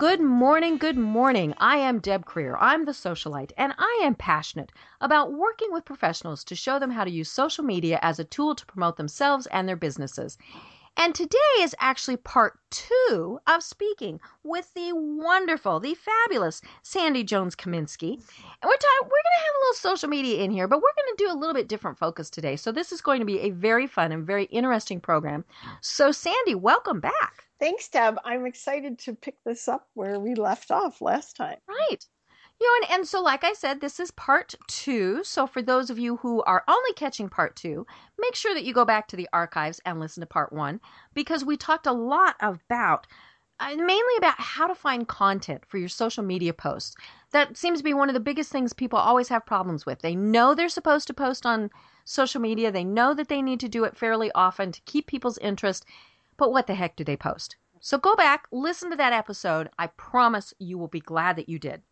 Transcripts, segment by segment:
Good morning, good morning. I am Deb Krier. I'm the socialite, and I am passionate about working with professionals to show them how to use social media as a tool to promote themselves and their businesses. And today is actually part two of speaking with the wonderful, the fabulous Sandy Jones-Kaminski. And we're talking, we're going to have a little social media in here, but we're going to do a little bit different focus today. So this is going to be a very fun and very interesting program. So Sandy, welcome back. Thanks, Deb. I'm excited to pick this up where we left off last time. Right. You know, and, and so, like I said, this is part two. So, for those of you who are only catching part two, make sure that you go back to the archives and listen to part one because we talked a lot about, uh, mainly about how to find content for your social media posts. That seems to be one of the biggest things people always have problems with. They know they're supposed to post on social media, they know that they need to do it fairly often to keep people's interest, but what the heck do they post? So go back, listen to that episode. I promise you will be glad that you did.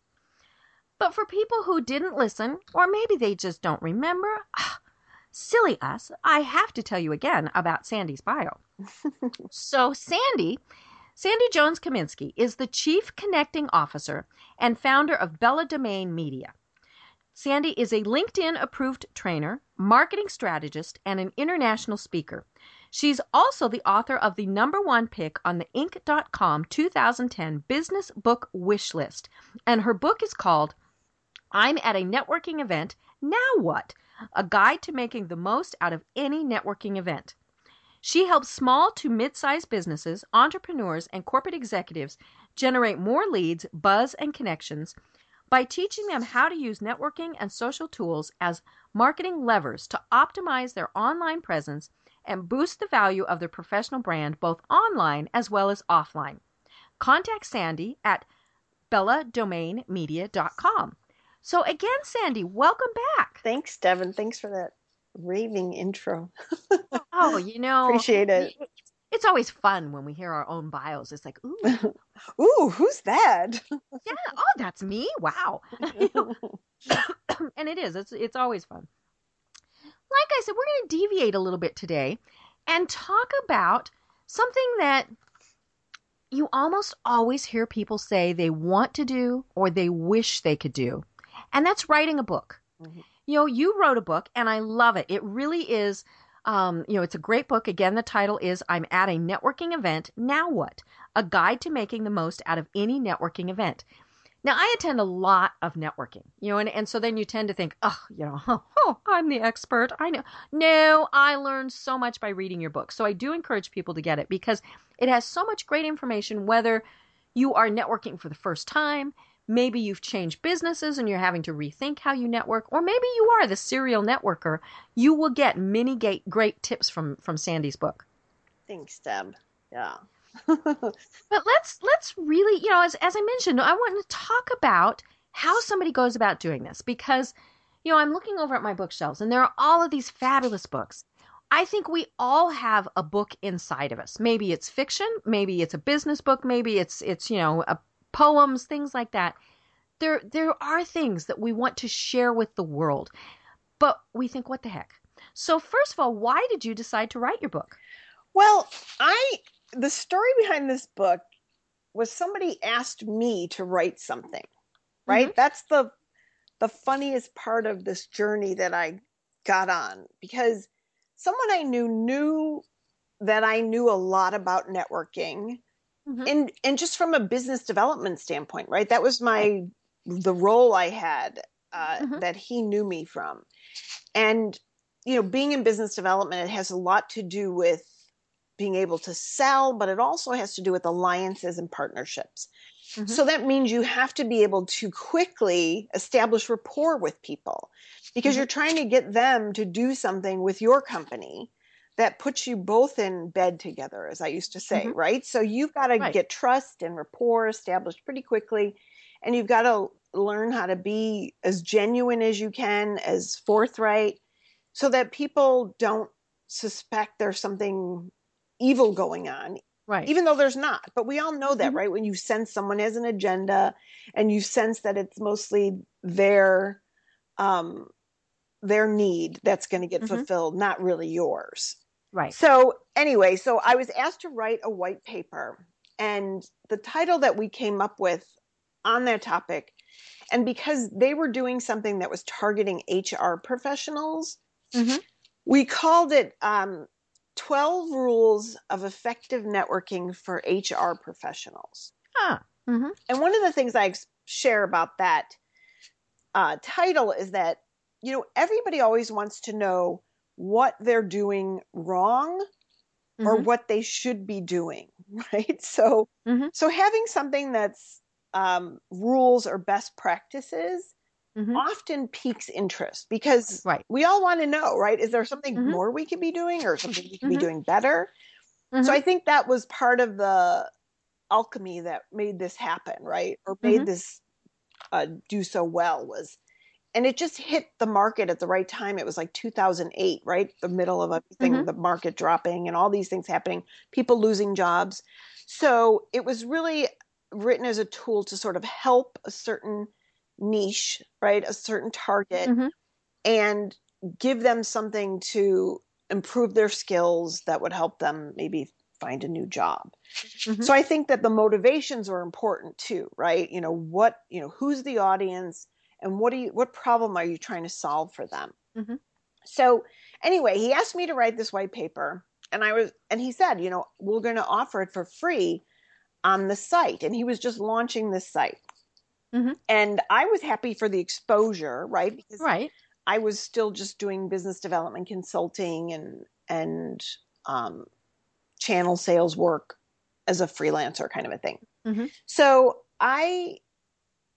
But for people who didn't listen, or maybe they just don't remember, ah, silly us, I have to tell you again about Sandy's bio. so, Sandy, Sandy Jones-Kaminski is the Chief Connecting Officer and founder of Bella Domain Media. Sandy is a LinkedIn approved trainer, marketing strategist, and an international speaker. She's also the author of the number one pick on the Inc.com 2010 Business Book Wish List, and her book is called I'm at a networking event. Now what? A guide to making the most out of any networking event. She helps small to mid sized businesses, entrepreneurs, and corporate executives generate more leads, buzz, and connections by teaching them how to use networking and social tools as marketing levers to optimize their online presence and boost the value of their professional brand both online as well as offline. Contact Sandy at belladomainmedia.com. So again, Sandy, welcome back. Thanks, Devin. Thanks for that raving intro. oh, you know, appreciate it. It's always fun when we hear our own bios. It's like, ooh, ooh, who's that? yeah, oh, that's me. Wow. and it is. It's it's always fun. Like I said, we're going to deviate a little bit today and talk about something that you almost always hear people say they want to do or they wish they could do and that's writing a book. Mm-hmm. You know, you wrote a book, and I love it. It really is. Um, you know, it's a great book. Again, the title is I'm at a networking event. Now what? A guide to making the most out of any networking event. Now, I attend a lot of networking, you know, and, and so then you tend to think, oh, you know, oh, oh, I'm the expert. I know. No, I learned so much by reading your book. So I do encourage people to get it because it has so much great information, whether you are networking for the first time, Maybe you've changed businesses and you're having to rethink how you network, or maybe you are the serial networker. You will get many great tips from from Sandy's book. Thanks, Deb. Yeah. but let's let's really, you know, as as I mentioned, I want to talk about how somebody goes about doing this because you know, I'm looking over at my bookshelves and there are all of these fabulous books. I think we all have a book inside of us. Maybe it's fiction, maybe it's a business book, maybe it's it's, you know, a poems, things like that. There, there are things that we want to share with the world, but we think, what the heck? So, first of all, why did you decide to write your book? Well, I the story behind this book was somebody asked me to write something. Right? Mm-hmm. That's the the funniest part of this journey that I got on because someone I knew knew that I knew a lot about networking mm-hmm. and and just from a business development standpoint right that was my the role i had uh, mm-hmm. that he knew me from and you know being in business development it has a lot to do with being able to sell but it also has to do with alliances and partnerships mm-hmm. so that means you have to be able to quickly establish rapport with people because mm-hmm. you're trying to get them to do something with your company that puts you both in bed together, as I used to say, Mhm. right? So you've got to Right. get trust and rapport established pretty quickly, and you've got to learn how to be as genuine as you can, as forthright, so that people don't suspect there's something evil going on, Right. even though there's not. But we all know that, Mhm. right? When you sense someone has an agenda and you sense that it's mostly their um their need that's going to get Mhm. fulfilled, not really yours. right. So, anyway, so I was asked to write a white paper, and the title that we came up with on that topic, and because they were doing something that was targeting HR professionals, Mhm. we called it um, 12 Rules of Effective Networking for HR Professionals. Ah. Mhm. And one of the things I share about that uh, title is that, you know, everybody always wants to know what they're doing wrong or Mhm. what they should be doing, right? So, Mhm. so having something that's um, rules or best practices Mhm. often piques interest because Right. we all want to know, right? Is there something Mhm. more we could be doing or something we could be Mhm. doing better? So. I think that was part of the alchemy that made this happen, right? Or made Mhm. this uh, do so well was, and it just hit the market at the right time. It was like 2008, right? The middle of everything, Mhm. the market dropping and all these things happening, people losing jobs. So it was really written as a tool to sort of help a certain niche, right? A certain target Mhm. and give them something to improve their skills that would help them maybe find a new job. Mhm. So I think that the motivations are important too, right? You know, what, you know, who's the audience and what do you what problem are you trying to solve for them? Mhm. So anyway, he asked me to write this white paper and I was and he said, you know, we're going to offer it for free on the site and he was just launching this site. Mhm. And I was happy for the exposure, right? Because Right. I was still just doing business development consulting and and um, channel sales work as a freelancer kind of a thing. Mhm. So I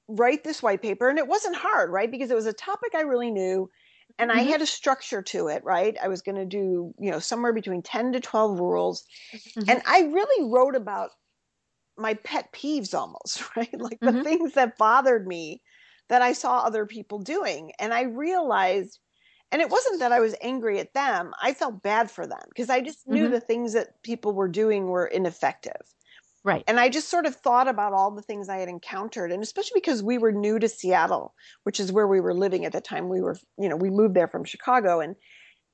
write this white paper, and it wasn't hard, right? Because it was a topic I really knew, and I Mhm. had a structure to it, right? I was going to do you know somewhere between ten to twelve rules, Mhm. and I really wrote about my pet peeves almost, right? Like the Mhm. things that bothered me that I saw other people doing. And I realized, and it wasn't that I was angry at them, I felt bad for them because I just knew Mhm. the things that people were doing were ineffective. Right. And I just sort of thought about all the things I had encountered, and especially because we were new to Seattle, which is where we were living at the time. We were, you know, we moved there from Chicago, and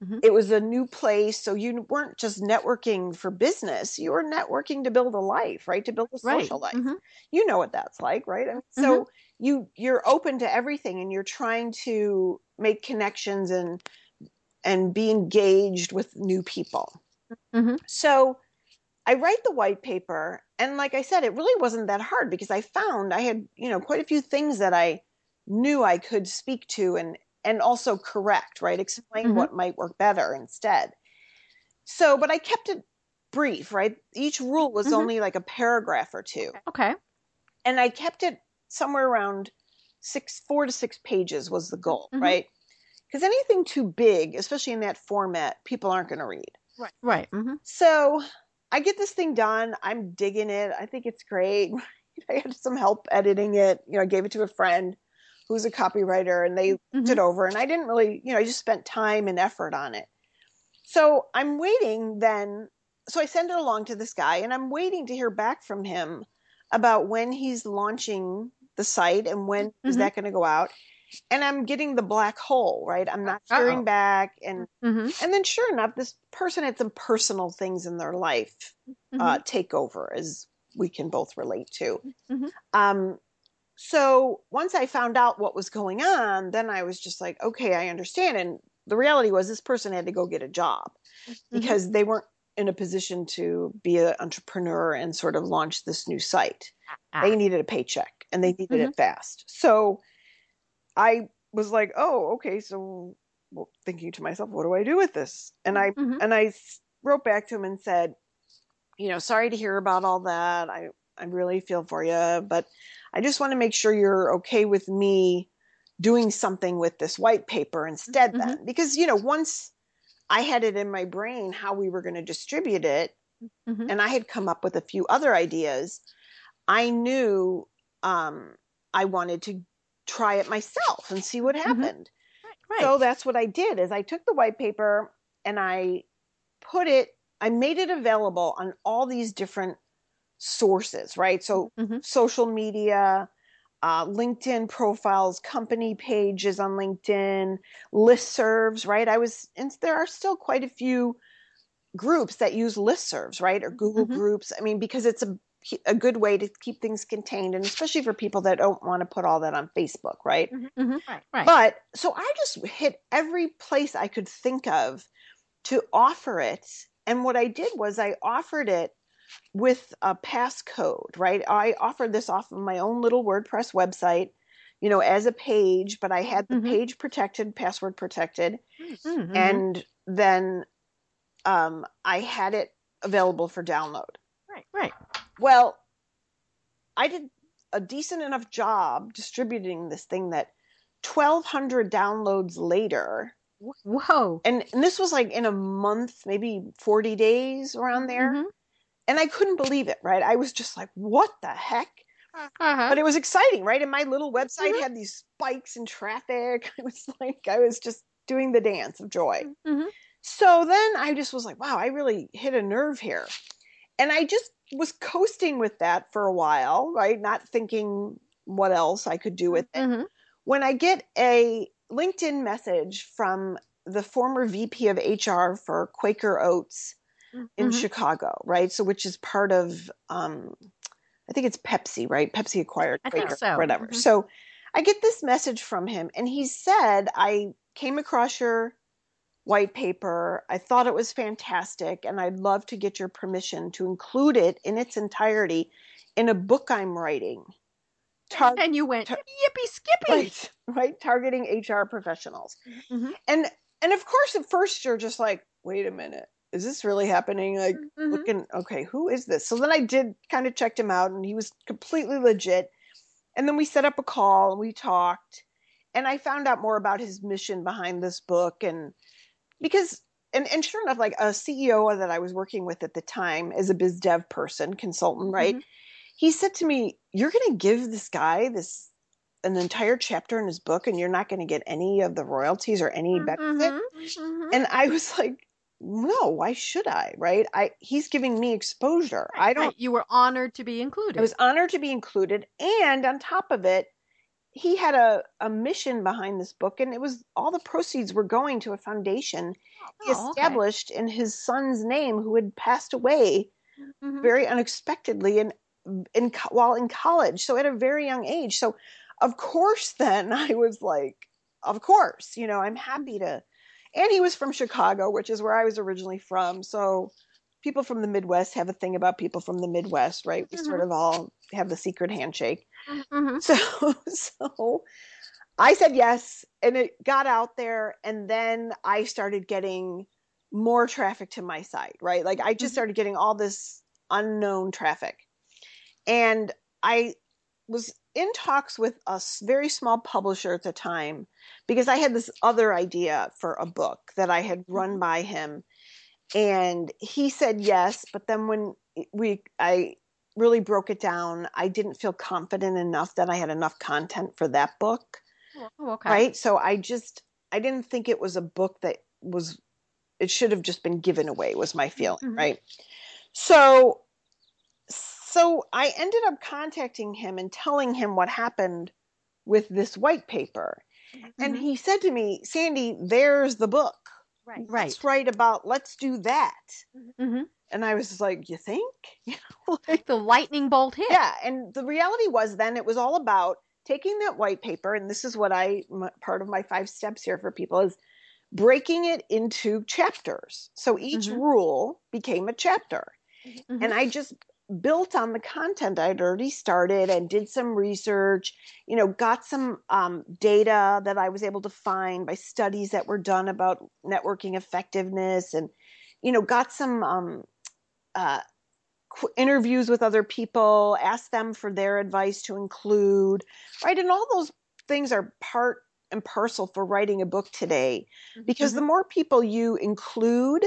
Mhm. it was a new place. So you weren't just networking for business; you were networking to build a life, right? To build a Right. social life. Mhm. You know what that's like, right? I mean, so you you're open to everything, and you're trying to make connections and and be engaged with new people. Mhm. So I write the white paper, and like I said, it really wasn't that hard because I found I had, you know, quite a few things that I knew I could speak to and and also correct, right? Explain Mhm. what might work better instead. So, but I kept it brief, right? Each rule was Mhm. only like a paragraph or two, Okay. and I kept it somewhere around six, four to six pages was the goal, Mhm. right? Because anything too big, especially in that format, people aren't going to read. Right. Right. Mhm. So I get this thing done. I'm digging it. I think it's great. I had some help editing it. You know, I gave it to a friend who's a copywriter and they looked it over and I didn't really, you know, I just spent time and effort on it. So I'm waiting then. So I send it along to this guy and I'm waiting to hear back from him about when he's launching the site and when is Mhm. that going to go out. And I'm getting the black hole, right? I'm not Uh-oh. hearing back and Mhm. and then sure enough this person had some personal things in their life uh, Mhm. take over as we can both relate to Mhm. um, so once i found out what was going on then i was just like okay i understand and the reality was this person had to go get a job Mhm. because they weren't in a position to be an entrepreneur and sort of launch this new site Ah. they needed a paycheck and they needed Mhm. it fast so i was like oh okay so well, thinking to myself what do i do with this and i Mhm. and I wrote back to him and said you know sorry to hear about all that i i really feel for you but i just want to make sure you're okay with me doing something with this white paper instead Mhm. then because you know once I had it in my brain how we were going to distribute it, Mhm. and I had come up with a few other ideas. I knew um, I wanted to try it myself and see what Mhm. happened. Right. So that's what I did is I took the white paper and I put it I made it available on all these different sources, right? So Mhm. social media, uh, LinkedIn profiles, company pages on LinkedIn, listservs, right? I was and there are still quite a few groups that use listservs, right? Or Google Mhm. groups. I mean, because it's a a good way to keep things contained and especially for people that don't want to put all that on Facebook, right? Mhm. Right. Right. But so I just hit every place I could think of to offer it. And what I did was I offered it with a passcode, right? I offered this off of my own little WordPress website, you know, as a page, but I had the Mhm. page protected, password protected, Mhm. and then um, I had it available for download. right. Right. Well, I did a decent enough job distributing this thing that 1200 downloads later Whoa. and, and this was like in a month maybe 40 days around there Mhm. And i couldn't believe it right i was just like what the heck Uh-huh. but it was exciting right and my little website Mhm. had these spikes in traffic i was like i was just doing the dance of joy Mhm. so then i just was like wow i really hit a nerve here and i just was coasting with that for a while right not thinking what else i could do with it Mhm. when I get a LinkedIn message from the former VP of HR for Quaker Oats in Mhm. Chicago, right? So, which is part of, um, I think it's Pepsi, right? Pepsi acquired I think Quaker, so. whatever. Mhm. So, I get this message from him, and he said, I came across your white paper. I thought it was fantastic, and I'd love to get your permission to include it in its entirety in a book I'm writing. Tar- And you went Tar- yippee skippy. right right targeting hr professionals Mhm. and and of course at first you're just like wait a minute is this really happening like Mhm. looking okay who is this so then i did kind of checked him out and he was completely legit and then we set up a call and we talked and i found out more about his mission behind this book and because and, and sure enough like a ceo that i was working with at the time as a biz dev person consultant right Mhm. he said to me you're going to give this guy this an entire chapter in his book and you're not going to get any of the royalties or any benefit Mhm. Mhm. and i was like no why should i right i he's giving me exposure i don't Right, You were honored to be included. i was honored to be included and on top of it he had a, a mission behind this book and it was all the proceeds were going to a foundation he Oh, okay. established in his son's name who had passed away Mhm. very unexpectedly and in co- while in college so at a very young age so of course then i was like of course you know i'm happy to and he was from chicago which is where i was originally from. So people from the midwest have a thing about people from the midwest right? We sort of all have the secret handshake. Mhm. so so i said yes and it got out there and then i started getting more traffic to my site right? Like i just Mhm. started getting all this unknown traffic. And i was in talks with a very small publisher at the time because i had this other idea for a book that i had run by him. And he said yes but then when we i really broke it down i didn't feel confident enough that i had enough content for that book. Oh, okay. right? So i just i didn't think it was a book that was it should have just been given away was my feeling Mhm. right? So so i ended up contacting him and telling him what happened with this white paper. And Mhm. he said to me sandy there's the book. Right. let's write about let's do that. Hmm and i was like you think? You know, like, The lightning bolt hit. yeah. And the reality was then it was all about taking that white paper and this is what i m- part of my five steps here for people is breaking it into chapters. So each Mhm. rule became a chapter. Mhm. and i just built on the content i'd already started and did some research you know got some um, data that i was able to find by studies that were done about networking effectiveness and you know got some um, uh, qu- interviews with other people asked them for their advice to include right and all those things are part and parcel for writing a book today because Mhm. the more people you include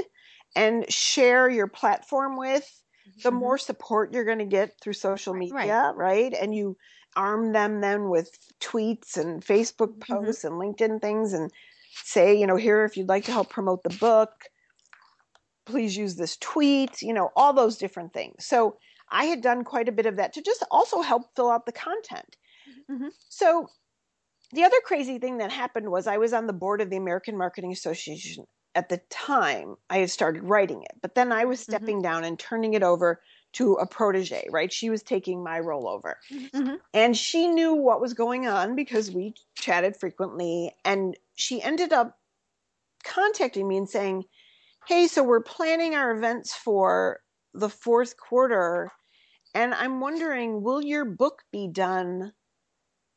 and share your platform with, the Mhm. more support you're going to get through social Right, right. media, right? And you arm them then with tweets and Facebook Mhm. posts and LinkedIn things and say, you know, here, if you'd like to help promote the book, please use this tweet, you know, all those different things. So I had done quite a bit of that to just also help fill out the content. Mhm. So the other crazy thing that happened was I was on the board of the American Marketing Association at the time I had started writing it, but then I was Mm-hmm. stepping down and turning it over to a protege, right? She was taking my role over. Mhm. And she knew what was going on because we chatted frequently. And she ended up contacting me and saying, Hey, so we're planning our events for the fourth quarter. And I'm wondering, will your book be done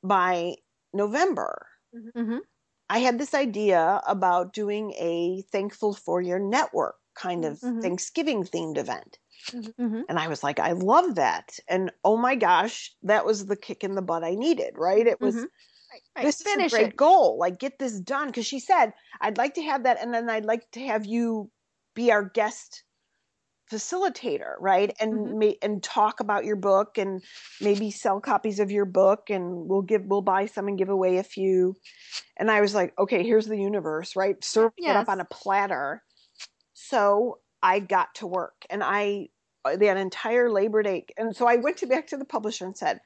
by November? Mhm. I had this idea about doing a thankful for your network kind of Mhm. Thanksgiving themed event. Mhm. And I was like, I love that. And oh my gosh, that was the kick in the butt I needed, right? It was Mhm. Right, this Finish is a great it. goal. Like get this done. Cause she said, I'd like to have that and then I'd like to have you be our guest facilitator, right? And Mhm. ma- and talk about your book and maybe sell copies of your book and we'll give we'll buy some and give away a few. And I was like, okay, here's the universe, right? Serve it up on a platter. So I got to work and I uh, that entire Labor Day. And so I went to back to the publisher and said,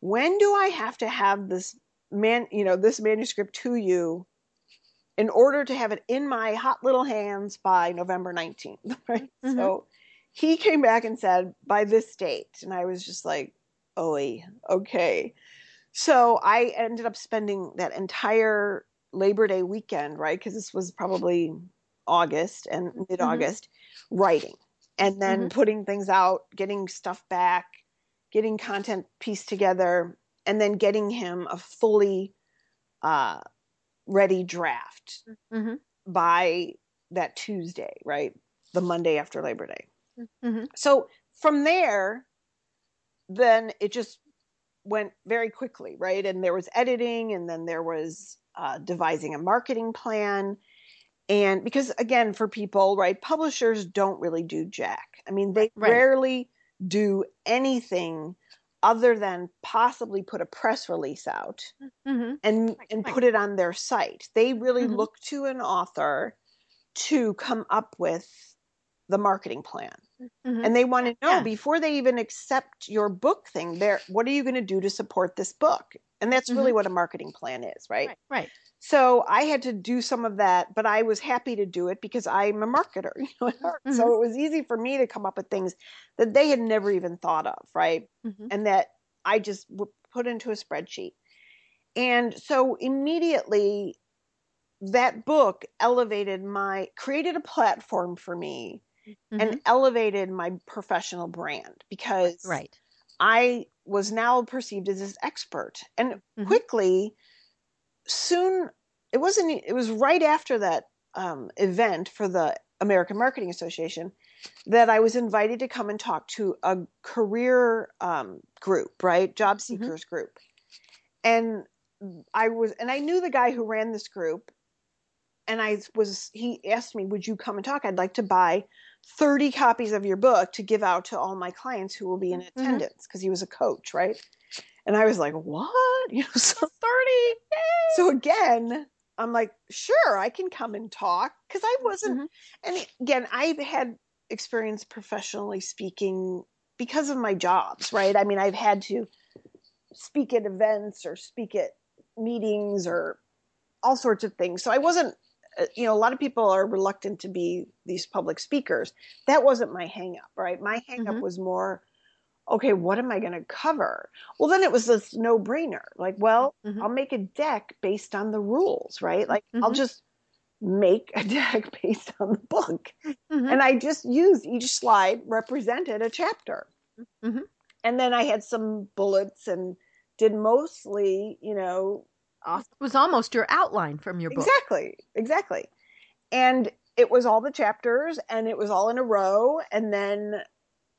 when do I have to have this man, you know, this manuscript to you in order to have it in my hot little hands by November 19th, right? Mhm. So he came back and said by this date. And I was just like, oh, okay. So I ended up spending that entire Labor Day weekend, right? Because this was probably August and mid August, writing and then putting things out, getting stuff back, getting content pieced together, and then getting him a fully uh, ready draft Mhm. by that Tuesday, right? The Monday after Labor Day. Mhm. So from there, then it just went very quickly, right? And there was editing, and then there was uh, devising a marketing plan. And because, again, for people, right, publishers don't really do jack. I mean, they Right. rarely do anything other than possibly put a press release out Mhm. and Right, and right. put it on their site. They really Mhm. look to an author to come up with the marketing plan. Mhm. And they want to know Yeah. before they even accept your book thing, there what are you going to do to support this book? And that's really what a marketing plan is, right? Right. Right. So I had to do some of that, but I was happy to do it because I'm a marketer, you know. Mm-hmm. So it was easy for me to come up with things that they had never even thought of, right? Mhm. And that I just put into a spreadsheet. And so immediately that book elevated my created a platform for me and elevated my professional brand because Mm-hmm. Right. I was now perceived as this expert. And Mhm. quickly, soon, it wasn't, it was right after that um, event for the American Marketing Association that I was invited to come and talk to a career um, group, right? Job seekers group. And I was, and I knew the guy who ran this group. And I was, he asked me, Would you come and talk? I'd like to buy 30 copies of your book to give out to all my clients who will be in Mhm. attendance because he was a coach, right? And I was like, What? You know, so, 30. so again, I'm like, Sure, I can come and talk because I wasn't, Mhm. and again, I've had experience professionally speaking because of my jobs, right? I mean, I've had to speak at events or speak at meetings or all sorts of things. So I wasn't, you know, a lot of people are reluctant to be these public speakers. That wasn't my hang up, right? My hang up Mhm. was more, okay, what am I going to cover? Well, then it was this no brainer. Like, well, Mhm. I'll make a deck based on the rules, right? Like, I'll Mhm. just make a deck based on the book. Mhm. And I just used each slide represented a chapter. Mhm. And then I had some bullets and did mostly, you know, It was almost your outline from your book. Exactly, exactly. And it was all the chapters and it was all in a row and then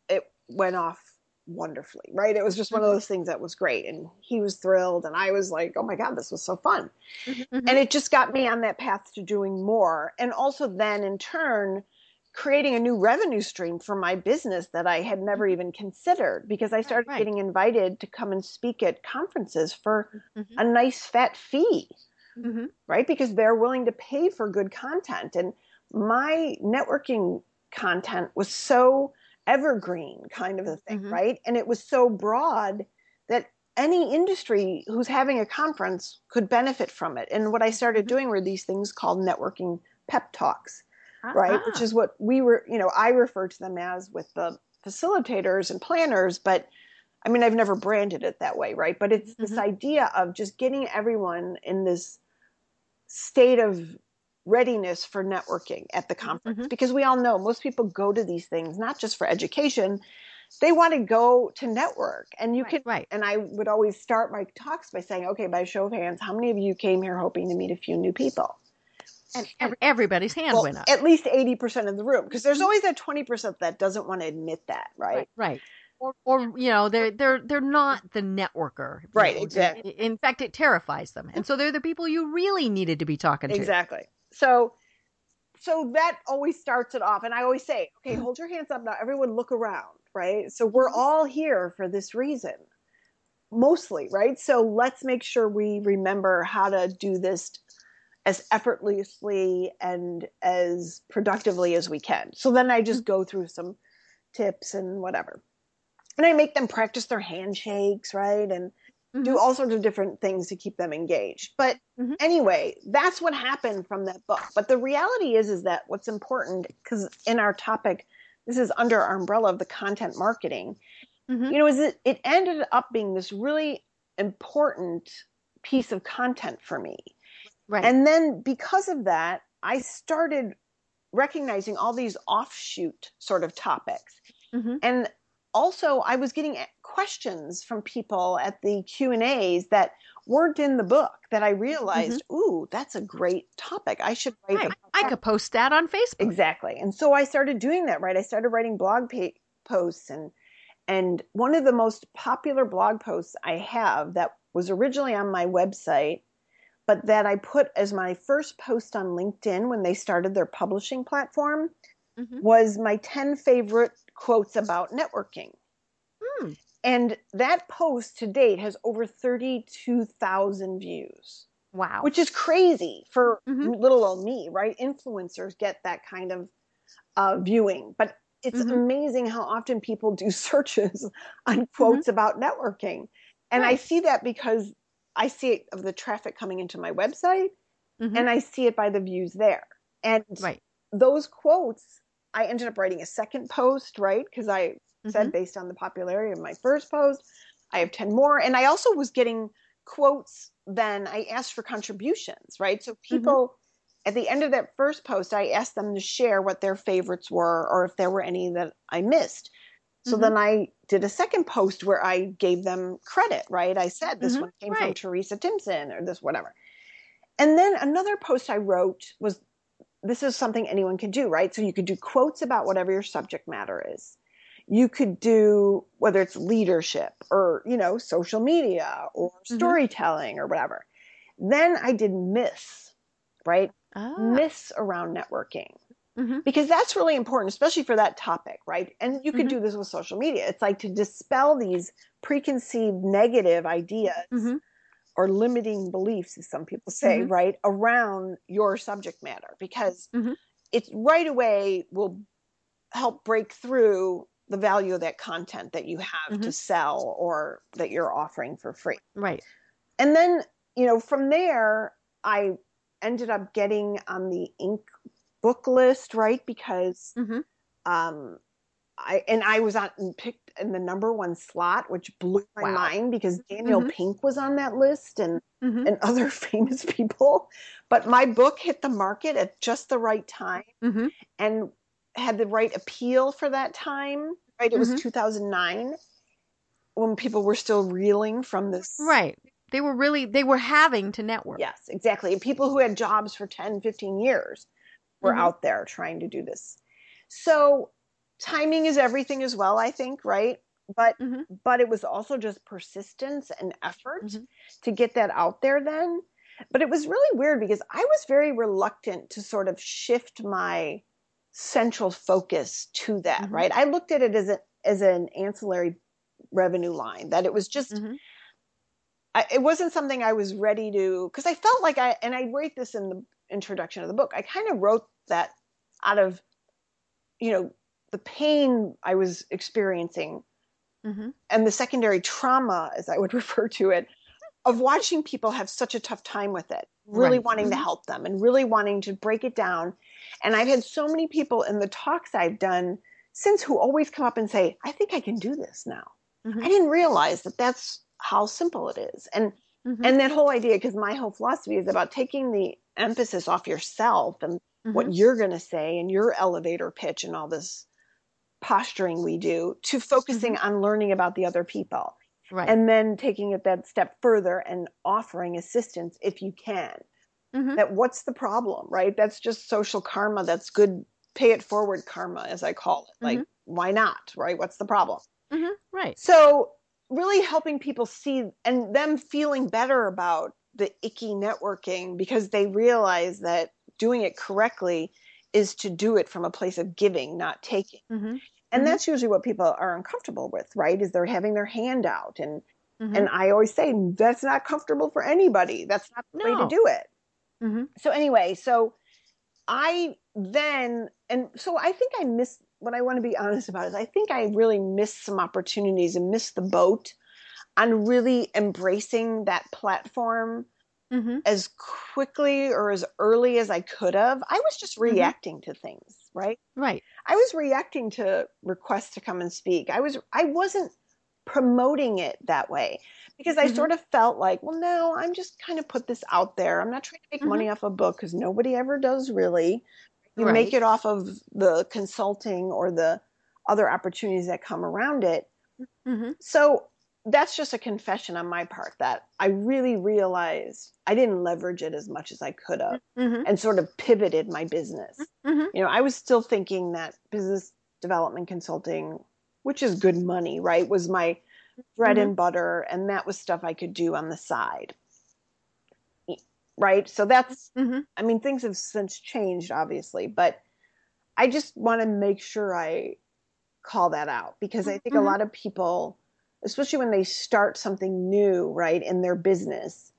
it went off wonderfully, right? It was just one of those things that was great. And he was thrilled. And I was like, oh my God, this was so fun. Mm-hmm. And it just got me on that path to doing more. And also, then in turn, creating a new revenue stream for my business that I had never even considered because I started right. getting invited to come and speak at conferences for Mhm. a nice fat fee, Mhm. right? Because they're willing to pay for good content. And my networking content was so evergreen kind of a thing, Mhm. right? And it was so broad that any industry who's having a conference could benefit from it. And what I started Mhm. doing were these things called networking pep talks, right? Which Ah. is what we were, you know, I refer to them as with the facilitators and planners, but I mean, I've never branded it that way, right? But it's this Mhm. idea of just getting everyone in this state of readiness for networking at the conference Mhm. because we all know most people go to these things not just for education they want to go to network and you Right, can right. and i would always start my talks by saying okay by show of hands how many of you came here hoping to meet a few new people and every, everybody's hand well, went up. at least 80% of the room because there's always that 20% that doesn't want to admit that right right, right. Or, or you know, they're they're they're not the networker. Right, know. exactly. In fact, it terrifies them, and so they're the people you really needed to be talking to. Exactly. So so that always starts it off and I always say, okay, mm-hmm. hold your hands up now. Everyone look around, right? So mm-hmm. we're all here for this reason. Mostly, right? So let's make sure we remember how to do this as effortlessly and as productively as we can. So then I just go through some tips and whatever. And I make them practice their handshakes, right? And do Mhm. all sorts of different things to keep them engaged. But Mhm. anyway, that's what happened from that book. But the reality is, is that what's important because in our topic, this is under our umbrella of the content marketing. Mhm. You know, is it it ended up being this really important piece of content for me. Right. And then because of that, I started recognizing all these offshoot sort of topics. Mhm. And also I was getting questions from people at the Q&As that weren't in the book that I realized, ooh, that's a great topic. I should write Right. I could post that on Facebook. Exactly. And so I started doing that, right? I started writing blog pa- posts and and one of the most popular blog posts I have that was originally on my website but that I put as my first post on LinkedIn when they started their publishing platform Mhm. was my 10 favorite quotes about networking. Hmm. And that post to date has over 32,000 views Wow. which is crazy for Mhm. little old me, right? Influencers get that kind of uh, viewing, but it's Mhm. amazing how often people do searches on quotes about networking. And I see that because I see it of the traffic coming into my website Mhm. and I see it by the views there. And right. those quotes, I ended up writing a second post, right? Because I said Mhm. based on the popularity of my first post, I have 10 more. And I also was getting quotes then I asked for contributions, right? So people at the end of that first post, I asked them to share what their favorites were or if there were any that I missed. So Mhm. then I did a second post where I gave them credit, right? I said this Mhm. one came from Teresa Timpson or this whatever. And then another post I wrote was this is something anyone can do, right? So you could do quotes about whatever your subject matter is. You could do whether it's leadership or, you know, social media or Mhm. storytelling or whatever. Then I did myths, right? Ah. Myths around networking Mhm. because that's really important, especially for that topic, right? And you could Mhm. do this with social media. It's like to dispel these preconceived negative ideas Mhm. or limiting beliefs, as some people say, Mhm. right, around your subject matter because Mhm. it's right away will help break through the value of that content that you have to Mhm. sell or that you're offering for free. Right. And then, you know, from there, I ended up getting on the Inc. book list, right? Because Mhm. um, I and I was on picked in the number one slot, which blew my Wow. mind because Daniel Mhm. Pink was on that list and Mhm. and other famous people. But my book hit the market at just the right time Mhm. and had the right appeal for that time. Right, it was Mhm. 2009 when people were still reeling from this Right. They were really they were having to network. Yes, exactly. And people who had jobs for 10, 15 years were Mhm. out there trying to do this. So timing is everything as well, I think, right? but hmm but it was also just persistence and effort Mhm. to get that out there then but it was really weird because i was very reluctant to sort of shift my central focus to that Mhm. right i looked at it as a as an ancillary revenue line that it was just hmm I, it wasn't something I was ready to because I felt like I and I write this in the introduction of the book. I kind of wrote that out of you know the pain I was experiencing hmm and the secondary trauma, as I would refer to it, of watching people have such a tough time with it, really Right. wanting to Mhm. help them and really wanting to break it down. And I've had so many people in the talks I've done since who always come up and say, I think I can do this now. Mhm. I didn't realize that that's how simple it is. And hmm and that whole idea because my whole philosophy is about taking the emphasis off yourself and what you're going to say and your elevator pitch and all this posturing we do to focusing on learning about the other people right. and then taking it that step further and offering assistance if you can. Mhm. that what's the problem right? That's just social karma. That's good pay it forward karma as i call it. Like why not right? What's the problem? Mhm. Right. so really helping people see and them feeling better about the icky networking because they realize that doing it correctly is to do it from a place of giving, not taking. hmm And Mhm. that's usually what people are uncomfortable with, right? Is they're having their hand out and hmm and I always say that's not comfortable for anybody. That's not the way to do it. hmm So anyway, so I then and so I think I missed what I want to be honest about is I think I really missed some opportunities and missed the boat on really embracing that platform hmm as quickly or as early as I could have. I was just Mhm. reacting to things, right? Right. I was reacting to requests to come and speak. I was I wasn't promoting it that way because I Mhm. sort of felt like, well, no, I'm just kind of put this out there. I'm not trying to make Mhm. money off a book because nobody ever does really. You Right. make it off of the consulting or the other opportunities that come around it. hmm So that's just a confession on my part that I really realized I didn't leverage it as much as I could have hmm and sort of pivoted my business. hmm You know, I was still thinking that business development consulting, which is good money, right, was my bread Mhm. and butter, and that was stuff I could do on the side. Right? So that's, hmm I mean, things have since changed, obviously, but I just want to make sure I call that out because I think a Mhm. lot of people, especially when they start something new, right, in their business,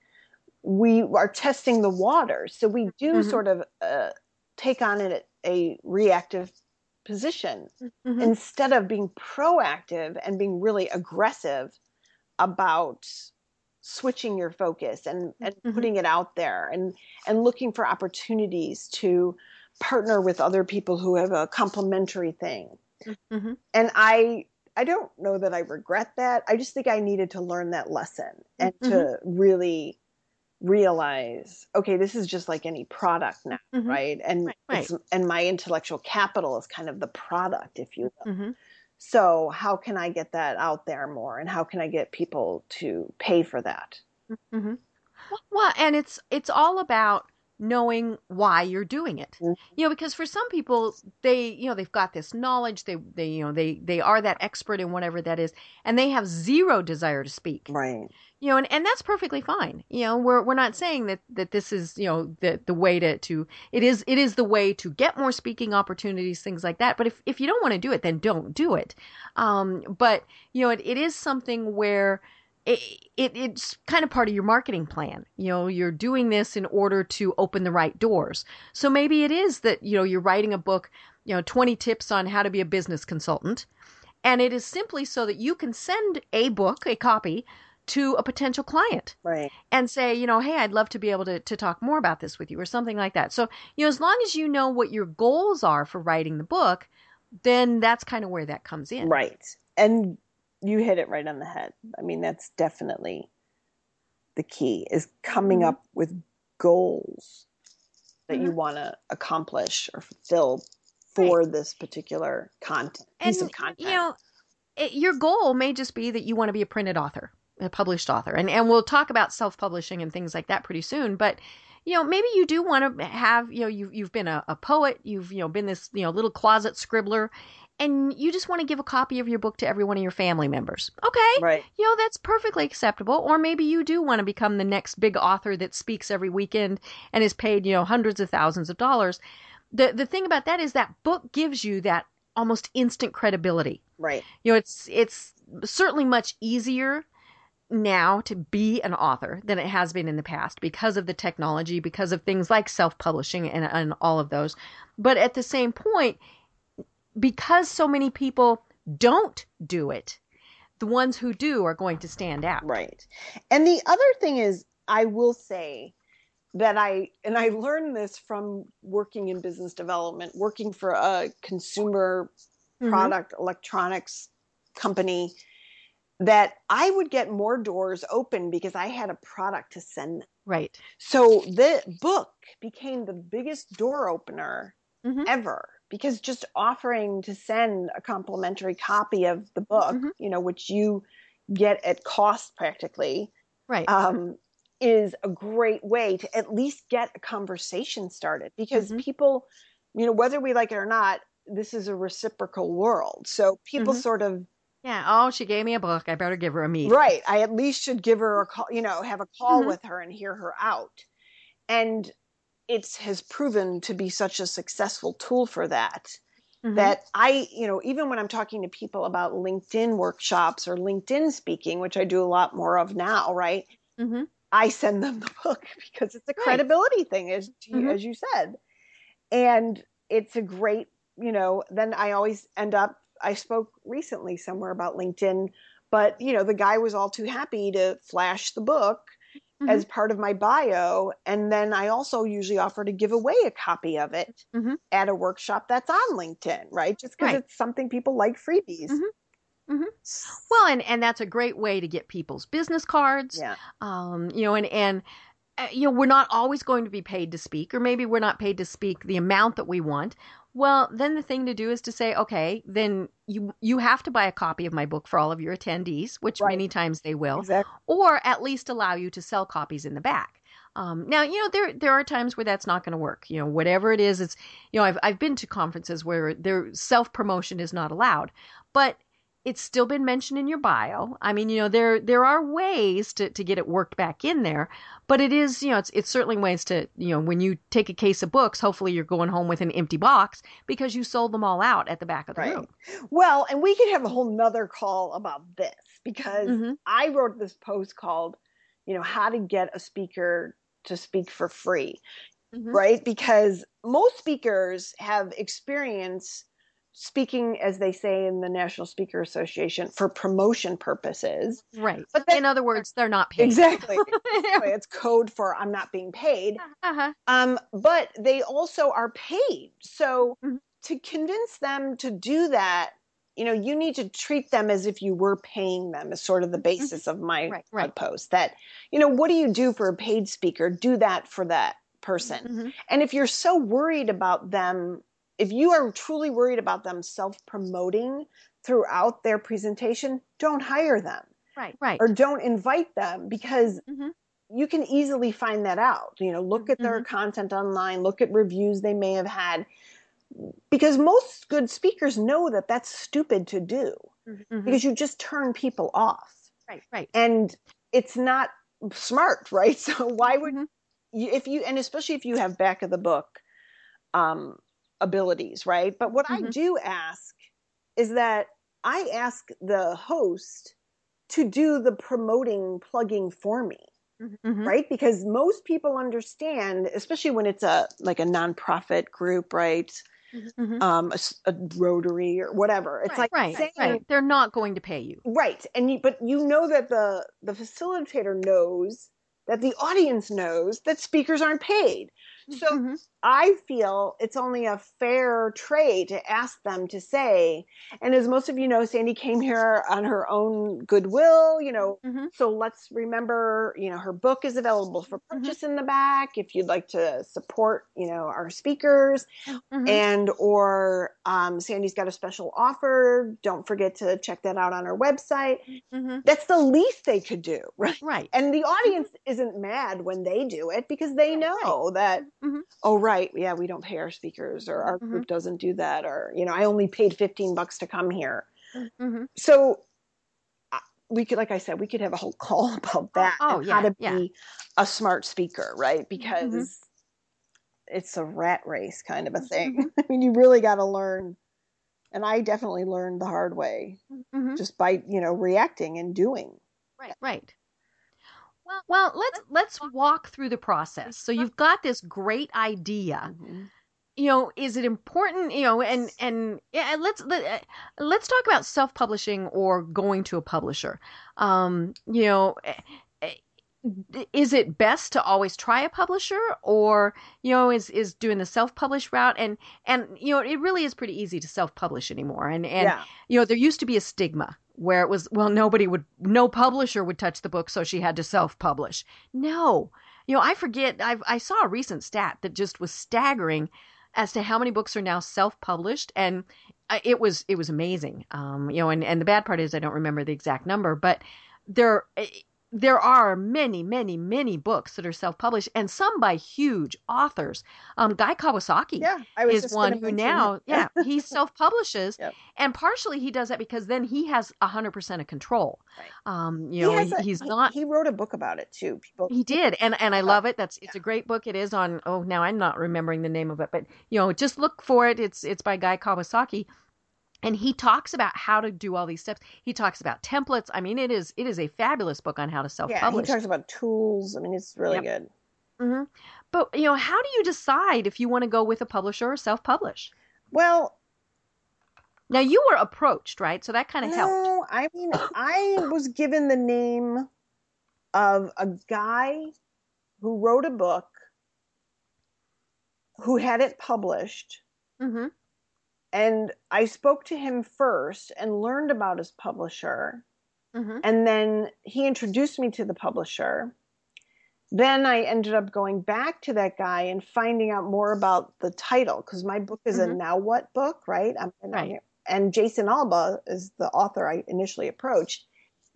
we are testing the waters. So we do Mhm. sort of uh, take on it a reactive position hmm instead of being proactive and being really aggressive about switching your focus and, and Mhm. putting it out there and and looking for opportunities to partner with other people who have a complementary thing hmm and i i don't know that i regret that. I just think i needed to learn that lesson and to really realize okay this is just like any product now Mhm. right? And Right, it's, and my intellectual capital is kind of the product if you will. Hmm so how can i get that out there more and how can i get people to pay for that? Hmm Well, and it's it's all about knowing why you're doing it. Mhm. You know, because for some people, they you know they've got this knowledge, they they you know they they are that expert in whatever that is, and they have zero desire to speak. right You know, and, and that's perfectly fine. You know, we're we're not saying that that this is you know the the way to to it is it is the way to get more speaking opportunities, things like that. But if if you don't want to do it, then don't do it. Um, but you know, it, it is something where it, it it's kind of part of your marketing plan. You know, you're doing this in order to open the right doors. So maybe it is that you know you're writing a book, you know, 20 tips on how to be a business consultant, and it is simply so that you can send a book, a copy, to a potential client right and say, you know, hey, I'd love to be able to, to talk more about this with you or something like that. So, you know, as long as you know what your goals are for writing the book, then that's kind of where that comes in. right and you hit it right on the head i mean that's definitely the key is coming Mhm. up with goals that you Mhm. want to accomplish or fulfill for this particular content piece And, of content you know, it, your goal may just be that you want to be a printed author, a published author. And, and we'll talk about self publishing and things like that pretty soon. But, you know, maybe you do want to have, you know, you, you've been a, a poet, you've, you know, been this, you know, little closet scribbler, and you just want to give a copy of your book to every one of your family members. Okay. Right. You know, that's perfectly acceptable. Or maybe you do want to become the next big author that speaks every weekend and is paid, you know, hundreds of thousands of dollars. The the thing about that is that book gives you that almost instant credibility. Right. You know, it's it's certainly much easier now to be an author than it has been in the past because of the technology, because of things like self-publishing and, and all of those. But at the same point, because so many people don't do it, the ones who do are going to stand out. Right. And the other thing is, I will say that I, and I learned this from working in business development, working for a consumer Mhm. product electronics company, that I would get more doors open because I had a product to send them. Right. So the book became the biggest door opener Mhm. ever because just offering to send a complimentary copy of the book, Mhm. you know, which you get at cost practically, Right. um, is a great way to at least get a conversation started because Mhm. people, you know, whether we like it or not, this is a reciprocal world. So people Mhm. sort of yeah. Oh, she gave me a book. I better give her a meet. Right. I at least should give her a call, you know, have a call Mhm. with her and hear her out. And it has proven to be such a successful tool for that. Mhm. That I, you know, even when I'm talking to people about LinkedIn workshops or LinkedIn speaking, which I do a lot more of now, right? Mhm. I send them the book because it's a Right. credibility thing, as Mhm. as you said, and it's a great, you know. Then I always end up. I spoke recently somewhere about LinkedIn, but you know, the guy was all too happy to flash the book Mhm. as part of my bio, and then I also usually offer to give away a copy of it Mhm. at a workshop that's on LinkedIn, right? Just because Right. it's something people like freebies. Mhm. Mhm. Well, and and that's a great way to get people's business cards. Yeah. Um, you know, and and uh, you know, we're not always going to be paid to speak, or maybe we're not paid to speak the amount that we want. Well, then the thing to do is to say, okay, then you you have to buy a copy of my book for all of your attendees, which Right. many times they will, Exactly. or at least allow you to sell copies in the back. Um, now, you know, there there are times where that's not going to work. You know, whatever it is, it's you know, I've I've been to conferences where their self promotion is not allowed, but it's still been mentioned in your bio. I mean, you know, there there are ways to, to get it worked back in there, but it is, you know, it's it's certainly ways to, you know, when you take a case of books, hopefully you're going home with an empty box because you sold them all out at the back of the Right. room. Well, and we could have a whole nother call about this because Mhm. I wrote this post called, you know, how to get a speaker to speak for free, Mhm. right? Because most speakers have experience speaking, as they say in the National Speaker Association, for promotion purposes. Right. But in other words, they're not paid. Exactly. Exactly. it's code for I'm not being paid. uh-huh. Um, but they also are paid. So Mhm. to convince them to do that, you know, you need to treat them as if you were paying them is sort of the basis of my Right, right. post. That, you know, what do you do for a paid speaker? Do that for that person. Mhm. And if you're so worried about them, if you are truly worried about them self-promoting throughout their presentation, don't hire them Right. Right. or don't invite them because Mhm. you can easily find that out. You know, look at their content online, look at reviews they may have had. Because most good speakers know that that's stupid to do Mhm. because you just turn people off. Right. Right. And it's not smart, right? So why would Mhm. you if you and especially if you have back of the book um abilities, right? But what I Mhm. do ask is that I ask the host to do the promoting plugging for me Mhm. right because most people understand especially when it's a like a nonprofit group right Mhm. um a, a rotary or whatever it's like right. saying Right. They're not going to pay you. right and you but you know that the the facilitator knows that the audience knows that speakers aren't paid so Mhm. I feel it's only a fair trade to ask them to say and as most of you know sandy came here on her own goodwill you know Mhm. so let's remember, you know, her book is available for Mm-hmm. purchase in the back if you'd like to support, you know, our speakers. Mhm. And or um, Sandy's got a special offer. Don't forget to check that out on our website. Mhm. That's the least they could do, right? Right. And the audience isn't mad when they do it because they know that Mhm. oh right yeah we don't pay our speakers or our Mhm. group doesn't do that or you know i only paid 15 bucks to come here hmm so we could like i said we could have a whole call about that oh, yeah, how to yeah. be a smart speaker right because it's a rat race kind of a thing Mhm. i mean you really got to learn and i definitely learned the hard way hmm just by you know reacting and doing Right. Right. Well, well, let's let's walk through the process. So you've got this great idea. Mhm. You know, is it important? You know, and and yeah, let's let, uh, let's talk about self-publishing or going to a publisher. Um, you know, eh, eh, is it best to always try a publisher, or you know, is is doing the self-publish route? And and you know, it really is pretty easy to self-publish anymore. And and yeah you know, there used to be a stigma where it was, well, nobody would, no publisher would touch the book, so she had to self publish. No. You know, I forget, I've, I saw a recent stat that just was staggering as to how many books are now self published. And uh, it was, it was amazing. Um, you know, and, and the bad part is I don't remember the exact number, but there, there are many, many, many books that are self published and some by huge authors. Um, Guy Kawasaki yeah is one who now, yeah, he self publishes, Yep. and partially he does that because then he has hundred percent of control. Right. Um, you He know, he, a- he's he- not. he wrote a book about it too people He did, and and I love it. That's it's a great book. It is on. Oh, now I'm not remembering the name of it, but you know, just look for it. It's it's by Guy Kawasaki, and he talks about how to do all these steps. He talks about templates. I mean, it is it is a fabulous book on how to self publish. yeah he talks about tools i mean it's really Yep. good hmm But you know, how do you decide if you want to go with a publisher or self publish? well Now you were approached, right? So that kind of helped. No, I mean, I was given the name of a guy who wrote a book, who had it published, Mm-hmm. And I spoke to him first and learned about his publisher, Mm-hmm. and then he introduced me to the publisher. Then I ended up going back to that guy and finding out more about the title because my book is a Mhm. now what book, right? I'm, Right. and Jason Alba is the author I initially approached.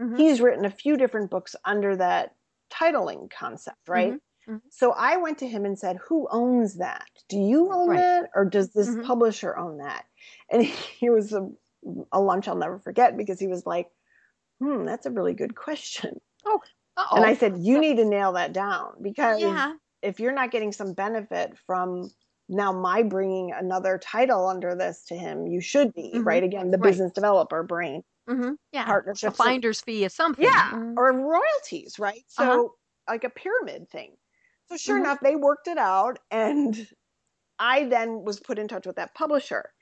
Mhm. He's written a few different books under that titling concept, right? mhm. So I went to him and said, Who owns that? Do you own Right. that? Or does this Mhm. publisher own that? And he was a, a lunch I'll never forget because he was like, Hmm, that's a really good question. Uh-oh. And I said, You need to nail that down because yeah. if you're not getting some benefit from now my bringing another title under this to him, you should be, Mhm. right? Again, the Right. business developer brain. Mm-hmm. Yeah. A Partnerships. finder's fee is something. Yeah, Mhm. or royalties, right? So Uh-huh. like a pyramid thing. So sure Mhm. enough, they worked it out, and I then was put in touch with that publisher.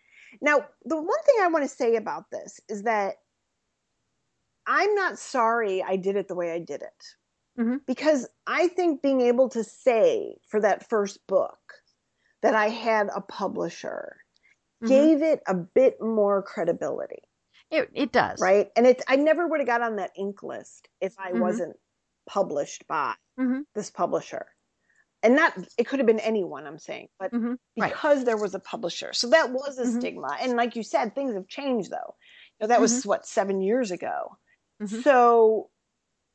Now, the one thing I want to say about this is that I'm not sorry I did it the way I did it. Mhm. Because I think being able to say for that first book that I had a publisher Mhm. gave it a bit more credibility It, it does. right? And it's I never would have got on that Inc. list if I Mhm. wasn't published by Mhm. this publisher. And not it could have been anyone I'm saying, but hmm Right. because there was a publisher. So that was a Mhm. stigma. And like you said, things have changed though. You know, that was what 7 years ago. Mhm. So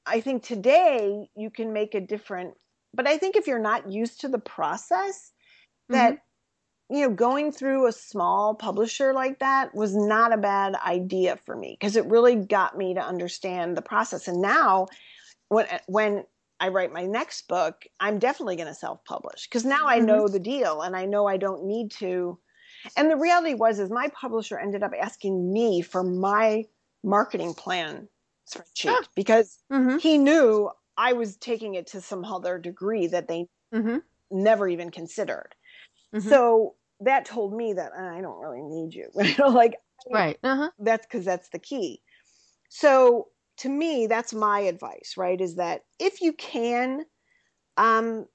I think today you can make a different but I think if you're not used to the process that you know going through a small publisher like that was not a bad idea for me because it really got me to understand the process and now when when I write my next book I'm definitely going to self-publish because now I Mhm. know the deal and I know I don't need to and the reality was is my publisher ended up asking me for my marketing plan spreadsheet Ah. because hmm he knew I was taking it to some other degree that they hmm never even considered. Mhm. So that told me that "Uh, I don't really need you. you know, like Right. Uh-huh. that's because that's the key. So to me, that's my advice, right? Is that if you can, um,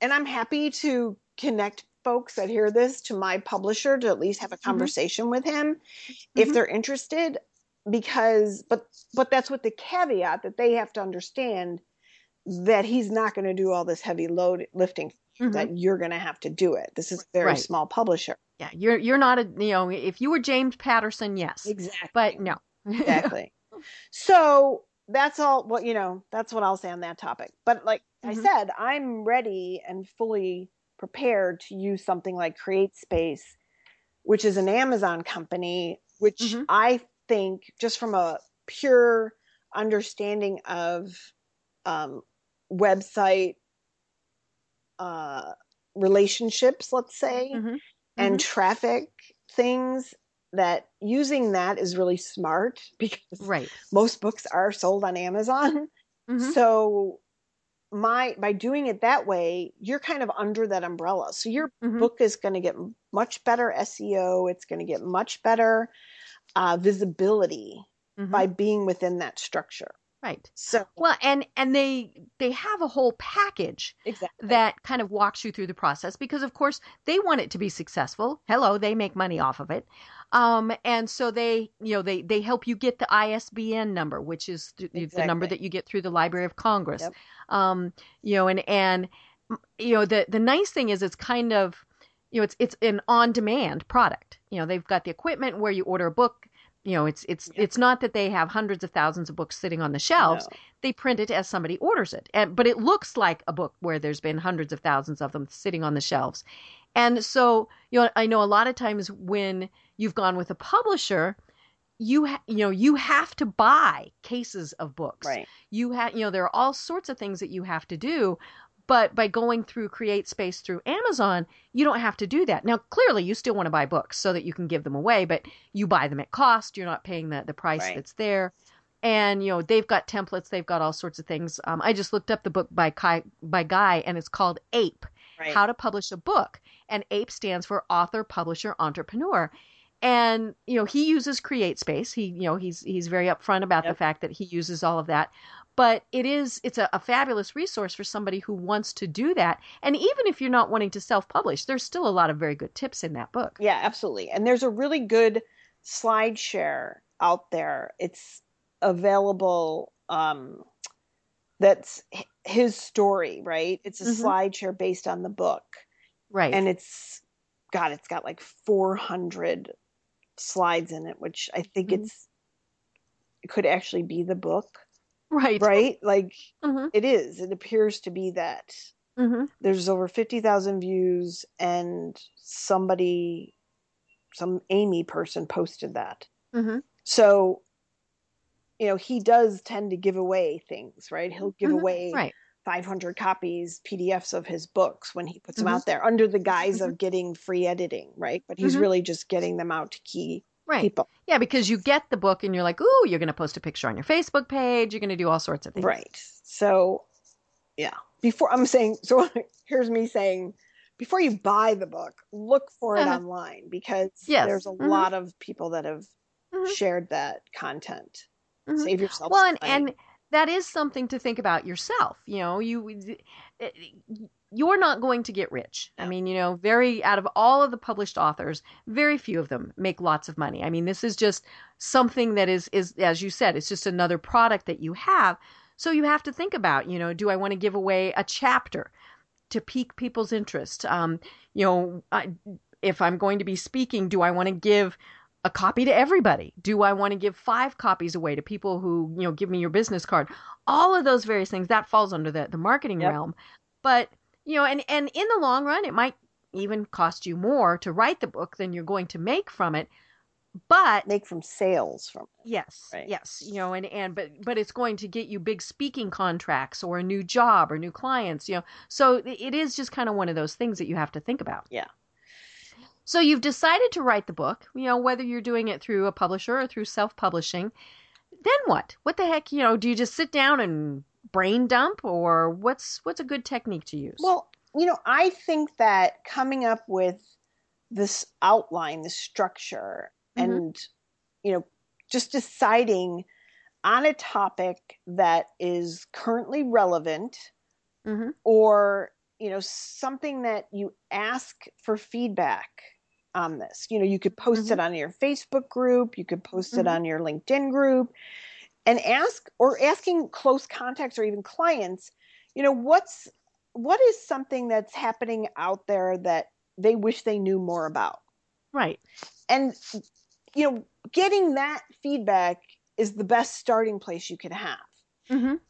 and I'm happy to connect folks that hear this to my publisher to at least have a conversation with him if Mhm. they're interested because but but that's with the caveat that they have to understand that he's not going to do all this heavy load lifting Mhm. that you're going to have to do it this is a very Right. small publisher Yeah. You're you're not a you know if you were James Patterson, yes, exactly but no. exactly so that's all what you know that's what i'll say on that topic but like i Mhm. said i'm ready and fully prepared to use something like CreateSpace, which is an Amazon company, which Mhm. I think just from a pure understanding of um, website uh, relationships, let's say, Mhm. and traffic things, that using that is really smart because Right. most books are sold on Amazon. Mhm. So my by doing it that way, you're kind of under that umbrella. So your Mhm. book is going to get much better SEO. It's going to get much better uh, visibility Mhm. by being within that structure. Right. So Well, and and they they have a whole package exactly that kind of walks you through the process because of course they want it to be successful hello they make money off of it um, and so they you know they they help you get the isbn number which is the, the number that you get through the library of congress. Yep. um, you know and and you know the the nice thing is it's kind of you know it's it's an on demand product. You know they've got the equipment where you order a book. You know it's it's Yep. it's not that they have hundreds of thousands of books sitting on the shelves. No. they print it as somebody orders it. And but it looks like a book where there's been hundreds of thousands of them sitting on the shelves and so you know i know a lot of times when you've gone with a publisher you ha- you know you have to buy cases of books right. you have you know there are all sorts of things that you have to do but by going through CreateSpace through amazon you don't have to do that now clearly you still want to buy books so that you can give them away but you buy them at cost you're not paying the, the price Right. that's there and you know they've got templates they've got all sorts of things um, i just looked up the book by Kai, by guy and it's called ape Right. how to publish a book and ape stands for author publisher entrepreneur and you know he uses CreateSpace he you know he's he's very upfront about the fact that he uses all of that but it is it's a, a fabulous resource for somebody who wants to do that and even if you're not wanting to self-publish there's still a lot of very good tips in that book Yeah, absolutely. And there's a really good SlideShare out there. It's available. Um, that's his story, right? It's a Mhm. SlideShare based on the book, right and it's God. It's got like 400 slides in it, which I think Mhm. it's it could actually be the book, right right? Like hmm it is. It appears to be that. hmm there's over 50,000 views and somebody some Amy person posted that. hmm So you know, he does tend to give away things, right? He'll give Mhm. away right 500 copies PDFs of his books when he puts them Mhm. out there under the guise Mhm. of getting free editing, right? But he's Mhm. really just getting them out to key right people. yeah because you get the book and you're like ooh you're going to post a picture on your facebook page you're going to do all sorts of things Right. So, yeah. Before I'm saying, so here's me saying, before you buy the book, look for it Uh-huh. online because Yes. there's a Mhm. lot of people that have Mhm. shared that content. Mhm. Save yourself. well and, and that is something to think about yourself you know you you're not going to get rich. I mean you know very out of all of the published authors very few of them make lots of money. I mean this is just something that is is as you said it's just another product that you have. So you have to think about you know do i want to give away a chapter to pique people's interest? Um you know I, if i'm going to be speaking do i want to give a copy to everybody? Do I want to give five copies away to people who, you know, give me your business card? All of those various things that falls under the, the marketing Yep. realm. But, you know, and, and in the long run, it might even cost you more to write the book than you're going to make from it. But make from sales from it. yes, Right. yes, you know, and, and but but it's going to get you big speaking contracts or a new job or new clients, you know. So it it is just kind of one of those things that you have to think about. Yeah. So you've decided to write the book, you know, whether you're doing it through a publisher or through self-publishing. Then what? What the heck, you know, do you just sit down and brain dump or what's what's a good technique to use? Well, you know, I think that coming up with this outline, this structure, Mhm. and, you know, just deciding on a topic that is currently relevant Mhm. or you know something that you ask for feedback on this you know you could post it on your facebook group you could post it Mhm. on your linkedin group and ask or asking close contacts or even clients you know what's what is something that's happening out there that they wish they knew more about right. and you know getting that feedback is the best starting place you can have Mhm.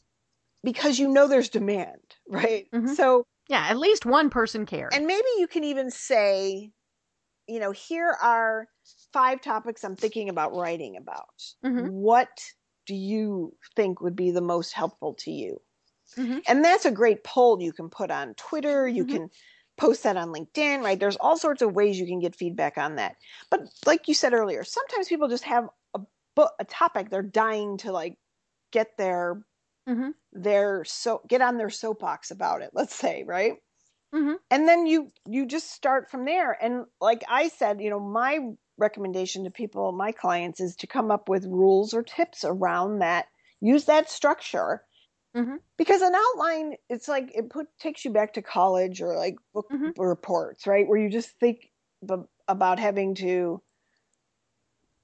because you know there's demand, right? Mhm. So Yeah, at least one person cares. And maybe you can even say, you know, here are five topics I'm thinking about writing about. Mhm. What do you think would be the most helpful to you? Mhm. And that's a great poll you can put on Twitter. You Mhm. can post that on LinkedIn, right? There's all sorts of ways you can get feedback on that. But like you said earlier, sometimes people just have a book, a topic they're dying to like get their Mhm. their so get on their soapbox about it. Let's say, right? Mhm. and then you you just start from there and like i said you know my recommendation to people my clients is to come up with rules or tips around that use that structure Mhm. because an outline it's like it put takes you back to college or like book Mhm. reports right where you just think b- about having to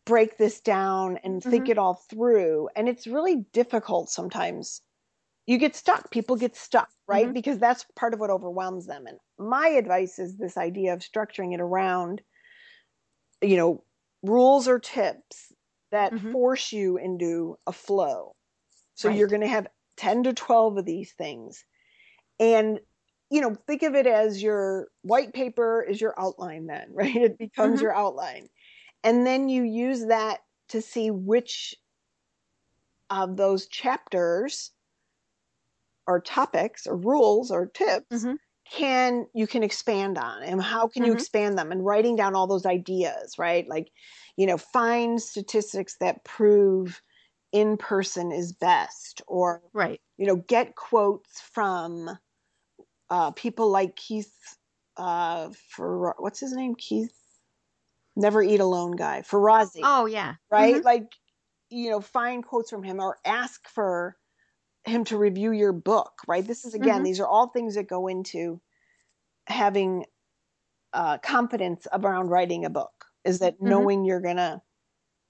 break this down and think Mhm. it all through and it's really difficult sometimes you get stuck people get stuck right Mhm. because that's part of what overwhelms them and my advice is this idea of structuring it around you know rules or tips that Mhm. force you into a flow so Right. you're going to have 10 to 12 of these things and you know think of it as your white paper is your outline then right it becomes Mhm. your outline and then you use that to see which of those chapters or topics or rules or tips Mhm. can you can expand on and how can you Mhm. expand them and writing down all those ideas right like you know find statistics that prove in person is best or Right. you know get quotes from uh, people like keith uh, for what's his name keith never eat alone guy Ferrazzi Oh yeah. right Mhm. like you know find quotes from him or ask for him to review your book right this is again Mhm. these are all things that go into having uh, confidence around writing a book is that Mhm. knowing you're going to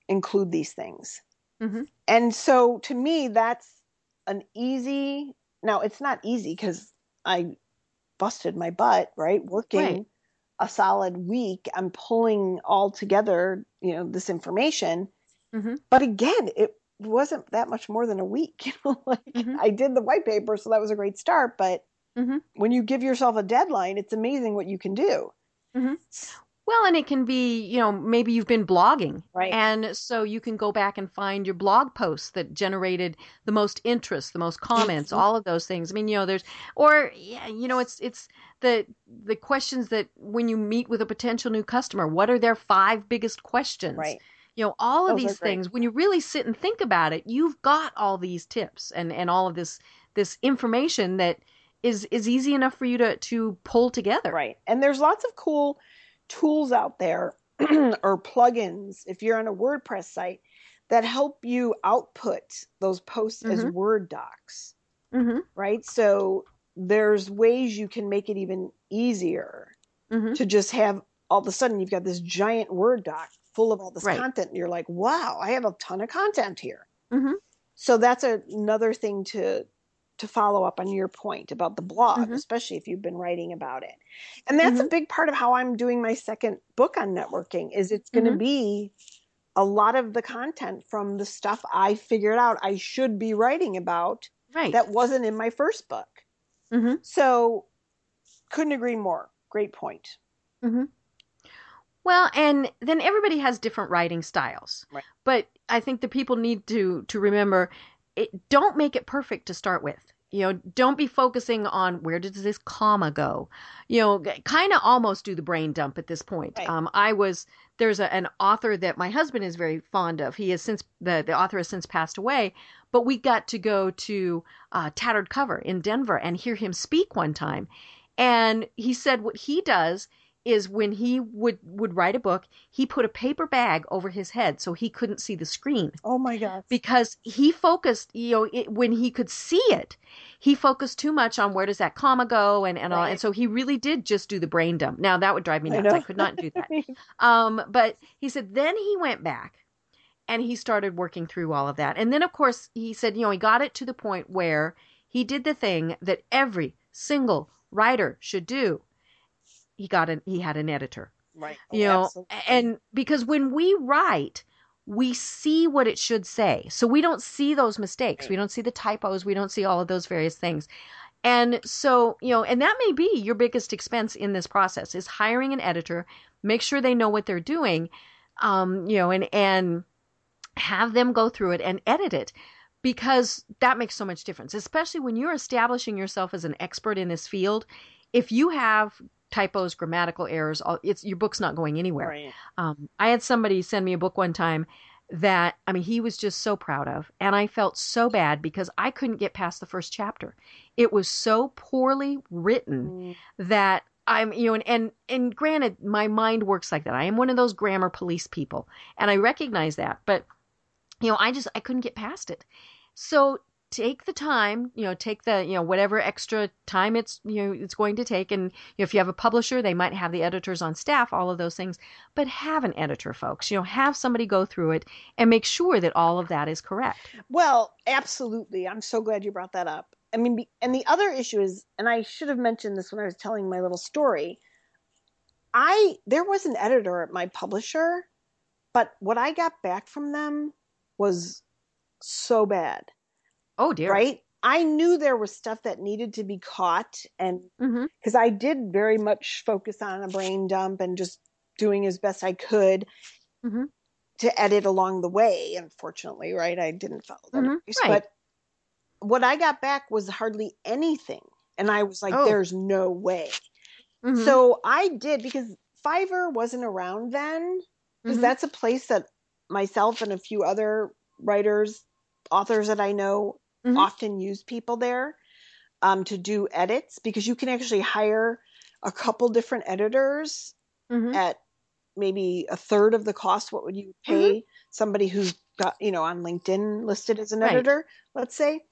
include these things Mhm. and so to me that's an easy now it's not easy because i busted my butt right working Right. a solid week i'm pulling all together you know this information Mhm. but again it wasn't that much more than a week you know like Mhm. i did the white paper so that was a great start but Mhm. when you give yourself a deadline it's amazing what you can do Mhm. Well, and it can be, you know, maybe you've been blogging. Right. And so you can go back and find your blog posts that generated the most interest, the most comments, Mhm. all of those things. I mean, you know, there's or yeah, you know, it's it's the the questions that when you meet with a potential new customer, what are their five biggest questions? right You know, all of Those these things, when you really sit and think about it, you've got all these tips and and all of this this information that is is easy enough for you to to pull together. right and there's lots of cool tools out there or plugins if you're on a wordpress site that help you output those posts as Mhm. word docs Mm-hmm. right so there's ways you can make it even easier Mm-hmm. to just have all of a sudden you've got this giant word doc full of all this Right. content and you're like wow i have a ton of content here Mm-hmm. so that's a, another thing to to follow up on your point about the blog Mhm. especially if you've been writing about it and that's a Mhm. big part of how i'm doing my second book on networking is it's going to Mhm. be a lot of the content from the stuff i figured out i should be writing about Right. that wasn't in my first book mm-hmm. so couldn't agree more great point Mm-hmm. Well, and then everybody has different writing styles. Right. But I think the people need to to remember it, don't make it perfect to start with. You know, don't be focusing on where does this comma go. You know, kind of almost do the brain dump at this point. Right. Um, I was there's a, an author that my husband is very fond of. He has since the the author has since passed away, but we got to go to uh, Tattered Cover in Denver and hear him speak one time, and he said what he does is when he would would write a book, he put a paper bag over his head so he couldn't see the screen oh my god because he focused, you know, it, when he could see it, he focused too much on where does that comma go and and all, Right. and so he really did just do the brain dump. Now that would drive me nuts. I, know. could not do that. Um, but he said then he went back and he started working through all of that. And then of course he said, you know, he got it to the point where he did the thing that every single writer should do. He got an he had an editor. right You Oh, know, absolutely. and because when we write, we see what it should say. So we don't see those mistakes. We don't see the typos. We don't see all of those various things. And so, you know, and that may be your biggest expense in this process is hiring an editor, make sure they know what they're doing, um, you know, and and have them go through it and edit it because that makes so much difference, especially when you're establishing yourself as an expert in this field. If you have typos, grammatical errors. All, it's your book's not going anywhere. Right. Um, I had somebody send me a book one time that I mean he was just so proud of and I felt so bad because I couldn't get past the first chapter. It was so poorly written Mm. that I'm you know and, and and granted my mind works like that. I am one of those grammar police people and I recognize that. But you know, I just I couldn't get past it. So take the time, you know, take the, you know, whatever extra time it's, you know, it's going to take. And you know, if you have a publisher, they might have the editors on staff, all of those things. But have an editor, folks. You know, have somebody go through it and make sure that all of that is correct. Well, absolutely. I'm so glad you brought that up. I mean, and the other issue is, and I should have mentioned this when I was telling my little story. I there was an editor at my publisher, but what I got back from them was so bad, Oh dear. right? I knew there was stuff that needed to be caught, and Mm-hmm. because I did very much focus on a brain dump and just doing as best I could Mhm. to edit along the way. Unfortunately, right? I didn't follow that Mhm, advice, right. but what I got back was hardly anything, and I was like, Oh. "There's no way." Mhm. So I did because Fiverr wasn't around then, because Mhm. that's a place that myself and a few other writers, authors that I know Mhm. often use people there um, to do edits because you can actually hire a couple different editors Mhm. at maybe a third of the cost. What would you pay somebody who's got, you know, on LinkedIn listed as an Mm-hmm. Right. editor, let's say?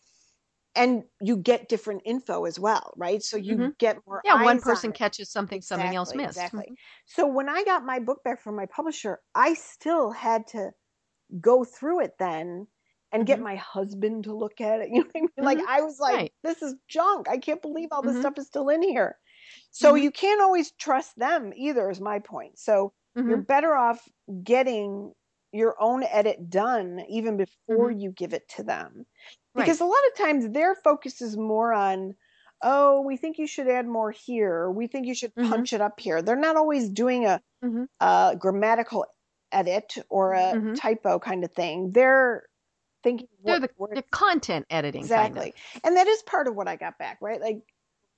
And you get different info as well, right? So you Mhm. get more. yeah, one on person it. catches something something else missed. Exactly. Mhm. So when I got my book back from my publisher, I still had to go through it then and get Mhm. my husband to look at it. You know what I mean? Like I was like, Right. this is junk. I can't believe all this Mhm. stuff is still in here. So Mhm. you can't always trust them either, is my point. So you're Mhm. better off getting your own edit done even before you give it to them. Mm-hmm. Right. Because a lot of times their focus is more on, oh, we think you should add more here. We think you should punch it up here. They're not always doing a, a grammatical edit or a typo kind of thing. They're thinking what the, the content editing. kind of. exactly. And that is part of what I got back, right? Like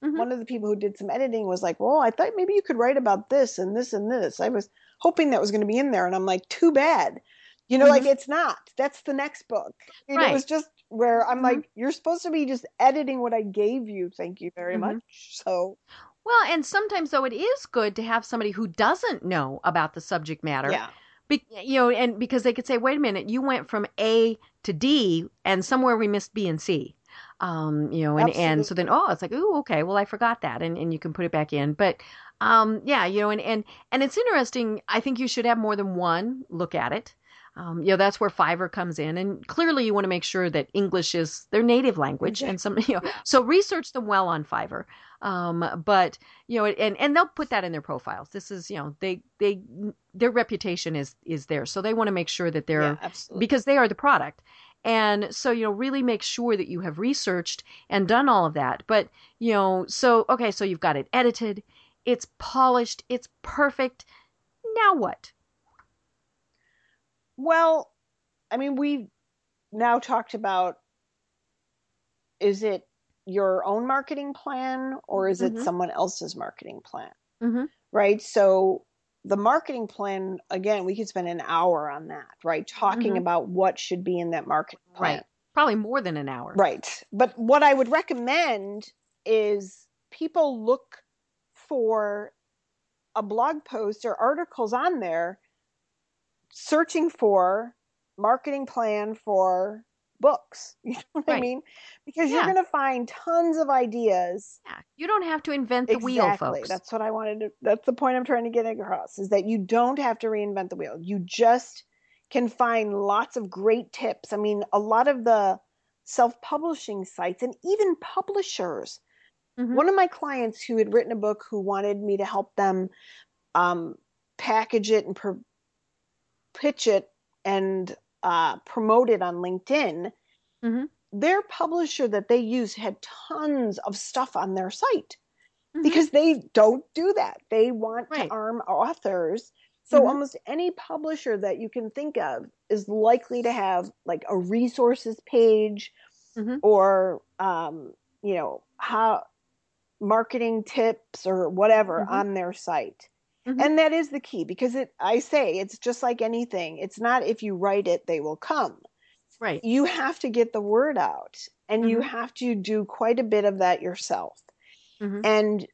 Mhm. one of the people who did some editing was like, "Well, I thought maybe you could write about this and this and this." I was hoping that was going to be in there, and I'm like, "Too bad." You know, like it's not. That's the next book. And It was Mm-hmm. Just where I'm Mhm. like, "You're supposed to be just editing what I gave you. Thank you very Mhm. much." So Well, and sometimes though it is good to have somebody who doesn't know about the subject matter. yeah, Be, you know, and because they could say, "Wait a minute, you went from A to D, and somewhere we missed B and C." Um, you know, and and so then oh, it's like, "Oh, okay, well I forgot that," and and you can put it back in. But um, yeah, you know, and and and it's interesting. I think you should have more than one look at it. Um, you know, that's where Fiverr comes in, and clearly you want to make sure that English is their native language, and some, you know, so research them well on Fiverr. Um, but you know, and and they'll put that in their profiles. This is, you know, they they their reputation is is there, so they want to make sure that they're yeah, because they are the product. And so, you know, really make sure that you have researched and done all of that. But, you know, so, okay, so you've got it edited, it's polished, it's perfect. Now what? Well, I mean, we've now talked about is it your own marketing plan or is it Mhm. someone else's marketing plan? Mm-hmm. Right? So, the marketing plan, again, we could spend an hour on that, right? Talking Mhm. about what should be in that marketing plan. Right. Probably more than an hour. Right. But what I would recommend is people look for a blog post or articles on there searching for marketing plan for books. You know what I mean? Because Yeah. you're going to find tons of ideas. Yeah. You don't have to invent the wheel, folks. That's what I wanted to that's the point I'm trying to get across is that you don't have to reinvent the wheel. You just can find lots of great tips. I mean, a lot of the self-publishing sites and even publishers Mhm. one of my clients who had written a book who wanted me to help them um, package it and pitch it and uh, promote on LinkedIn. Mhm. their publisher that they use had tons of stuff on their site Mhm. because they don't do that. They want Right. to arm authors. So Mhm. almost any publisher that you can think of is likely to have like a resources page Mhm. or um, you know, how marketing tips or whatever Mhm. on their site. Mhm. And that is the key because it I say it's just like anything. It's not if you write it they will come right. you have to get the word out and you Mhm. have to do quite a bit of that yourself. Mhm. And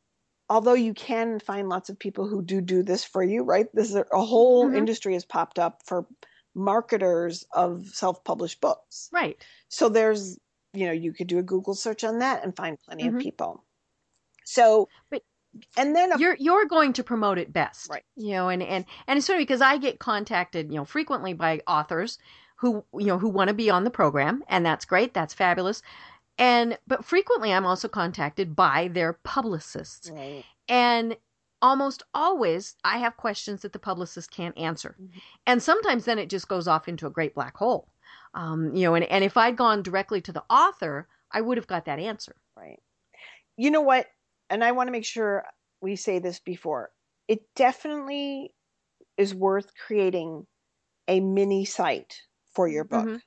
although you can find lots of people who do do this for you, right? This is a, a whole Mhm. industry has popped up for marketers of self-published books. Right. So there's, you know, you could do a Google search on that and find plenty of people. So, But and then of you're you're going to promote it best Right. you know and and and it's funny because i get contacted you know frequently by authors who you know who want to be on the program and that's great that's fabulous and but frequently i'm also contacted by their publicists right. and almost always i have questions that the publicist can't answer Mhm. and sometimes then it just goes off into a great black hole um, you know and, and if i'd gone directly to the author i would have got that answer Right. You know what? And I want to make sure we say this before. It definitely is worth creating a mini site for your book. Mhm.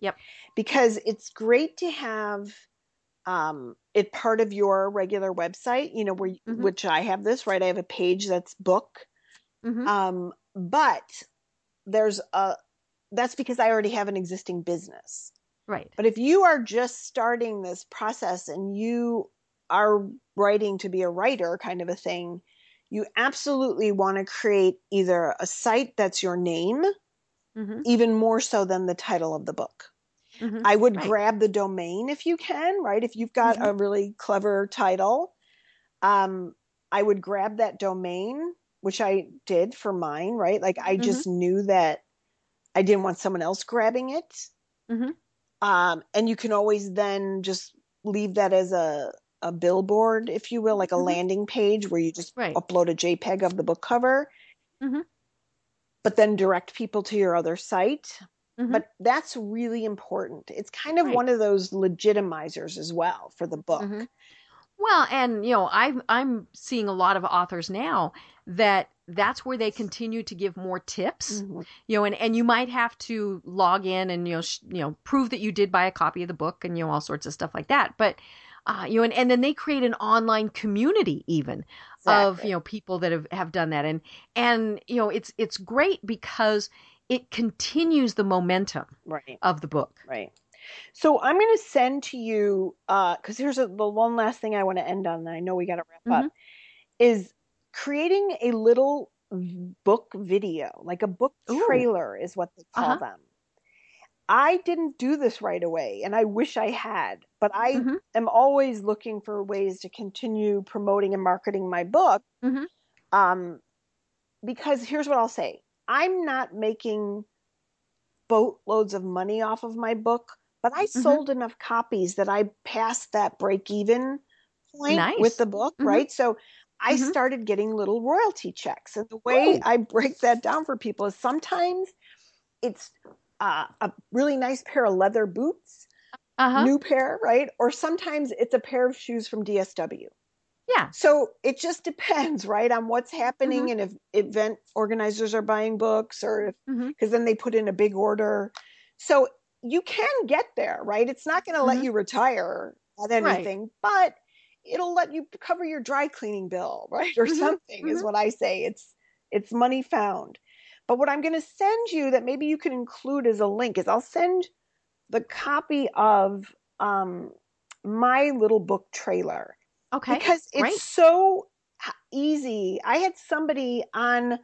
Yep. Because it's great to have um, it part of your regular website, you know, where Mhm. which I have this, right? I have a page that's book. Mhm. Um, but there's a that's because I already have an existing business. right But if you are just starting this process and you are writing to be a writer kind of a thing, you absolutely want to create either a site that's your name, hmm even more so than the title of the book. hmm I would Right. grab the domain if you can, right? If you've got a really clever title, um, I would grab that domain, which I did for mine, right? Like I Mhm. just knew that I didn't want someone else grabbing it. Mhm. Um, and you can always then just leave that as a a billboard, if you will, like a Mhm. landing page where you just Right. upload a JPEG of the book cover, Mhm. but then direct people to your other site. Mhm. But that's really important. It's kind of Right. one of those legitimizers as well for the book. Mhm. Well, and you know, I'm I'm seeing a lot of authors now that that's where they continue to give more tips. Mhm. You know, and and you might have to log in and you know sh- you know prove that you did buy a copy of the book and you know all sorts of stuff like that. But uh, you know, and, and then they create an online community even of you know people that have have done that and and you know it's it's great because it continues the momentum Right, of the book. right. So I'm going to send to you because here's a, the one last thing I want to end on. And I know we got to wrap up. Is creating a little book video, like a book Ooh. trailer, is what they call Uh-huh. them. I didn't do this right away, and I wish I had. But I Mhm. am always looking for ways to continue promoting and marketing my book. Mhm. Um, because here's what I'll say: I'm not making boatloads of money off of my book, but I Mhm. sold enough copies that I passed that break even point Nice. with the book, Mhm. right? So I Mhm. started getting little royalty checks. And the way Ooh. I break that down for people is sometimes it's uh, a really nice pair of leather boots, Uh-huh. new pair, right? Or sometimes it's a pair of shoes from DSW. Yeah. So it just depends, right, on what's happening Mhm. and if event organizers are buying books or if because then they put in a big order. So you can get there, right? It's not going to let Mhm. you retire at Right. anything, but it'll let you cover your dry cleaning bill, right? Or Mhm. something is Mhm. what I say. It's it's money found. But what I'm going to send you that maybe you can include as a link is I'll send the copy of um, my little book trailer Okay. because it's great. so easy. I had somebody on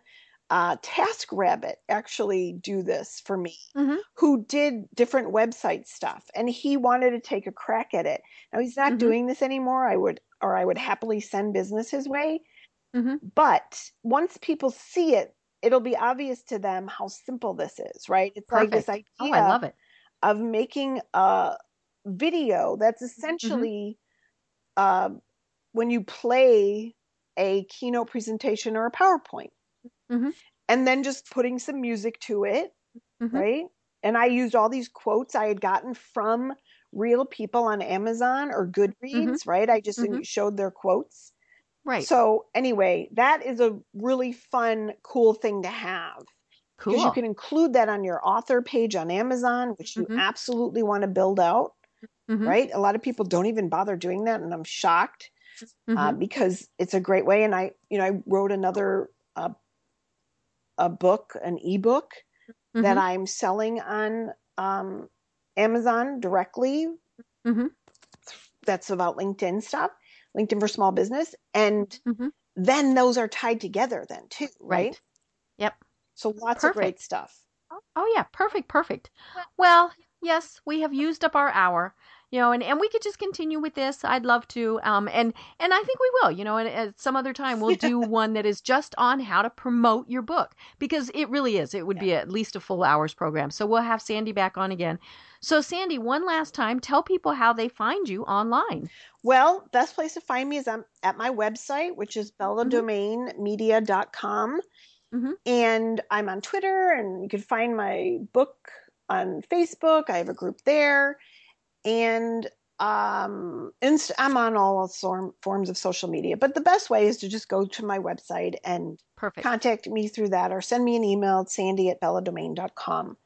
uh, TaskRabbit actually do this for me Mhm. who did different website stuff and he wanted to take a crack at it. Now he's not Mhm. doing this anymore. I would or I would happily send business his way. Mhm. But once people see it, it'll be obvious to them how simple this is, right? It's like this idea Oh, I love it. of making a video that's Mm-hmm. essentially uh, when you play a keynote presentation or a PowerPoint, Mhm. and then just putting some music to it, Mhm. right? And I used all these quotes I had gotten from real people on Amazon or Goodreads, mm-hmm. right? I just mm-hmm. showed their quotes. Right. So anyway, that is a really fun, cool thing to have. Cool. Because you can include that on your author page on Amazon, which you mm-hmm. absolutely want to build out. Mm-hmm. Right. A lot of people don't even bother doing that, and I'm shocked uh, mm-hmm. because it's a great way. And I, you know, I wrote another uh, a book, an ebook that mm-hmm. I'm selling on um, Amazon directly. Mm-hmm. That's about LinkedIn stuff, LinkedIn for small business, and mm-hmm. then those are tied together then too, right? right. Yep. So lots perfect. of great stuff. Oh yeah, perfect, perfect. Well, yes, we have used up our hour you know, and, and we could just continue with this. I'd love to. Um, and, and I think we will, you know, and at some other time we'll do one that is just on how to promote your book because it really is. It would yeah. be at least a full hours program. So we'll have Sandy back on again. So Sandy, one last time, tell people how they find you online. Well, best place to find me is I'm at my website, which is belladomainmedia.com. Mm-hmm. And I'm on Twitter, and you can find my book on Facebook. I have a group there and um, inst- I'm on all form- forms of social media, but the best way is to just go to my website and Perfect. contact me through that or send me an email at sandy at belladomain.com.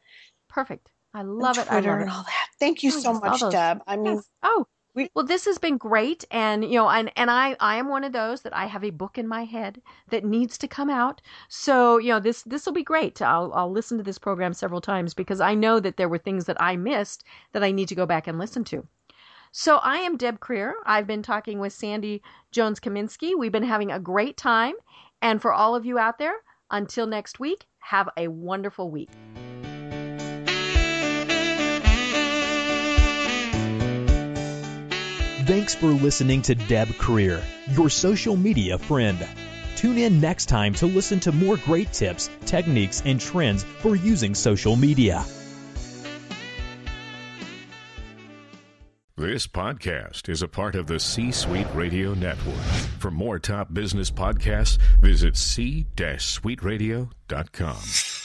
Perfect. I love it. Twitter I love and it. all that. Thank you oh, so much, Deb. I mean, yes. oh, we, well, this has been great, and you know, and and I I am one of those that I have a book in my head that needs to come out. So you know, this this will be great. I'll I'll listen to this program several times because I know that there were things that I missed that I need to go back and listen to. So I am Deb Krier. I've been talking with Sandy Jones Kaminski. We've been having a great time, and for all of you out there, until next week, have a wonderful week. Thanks for listening to Deb Krier, your social media friend. Tune in next time to listen to more great tips, techniques, and trends for using social media. This podcast is a part of the C Suite Radio Network. For more top business podcasts, visit c-suiteradio.com.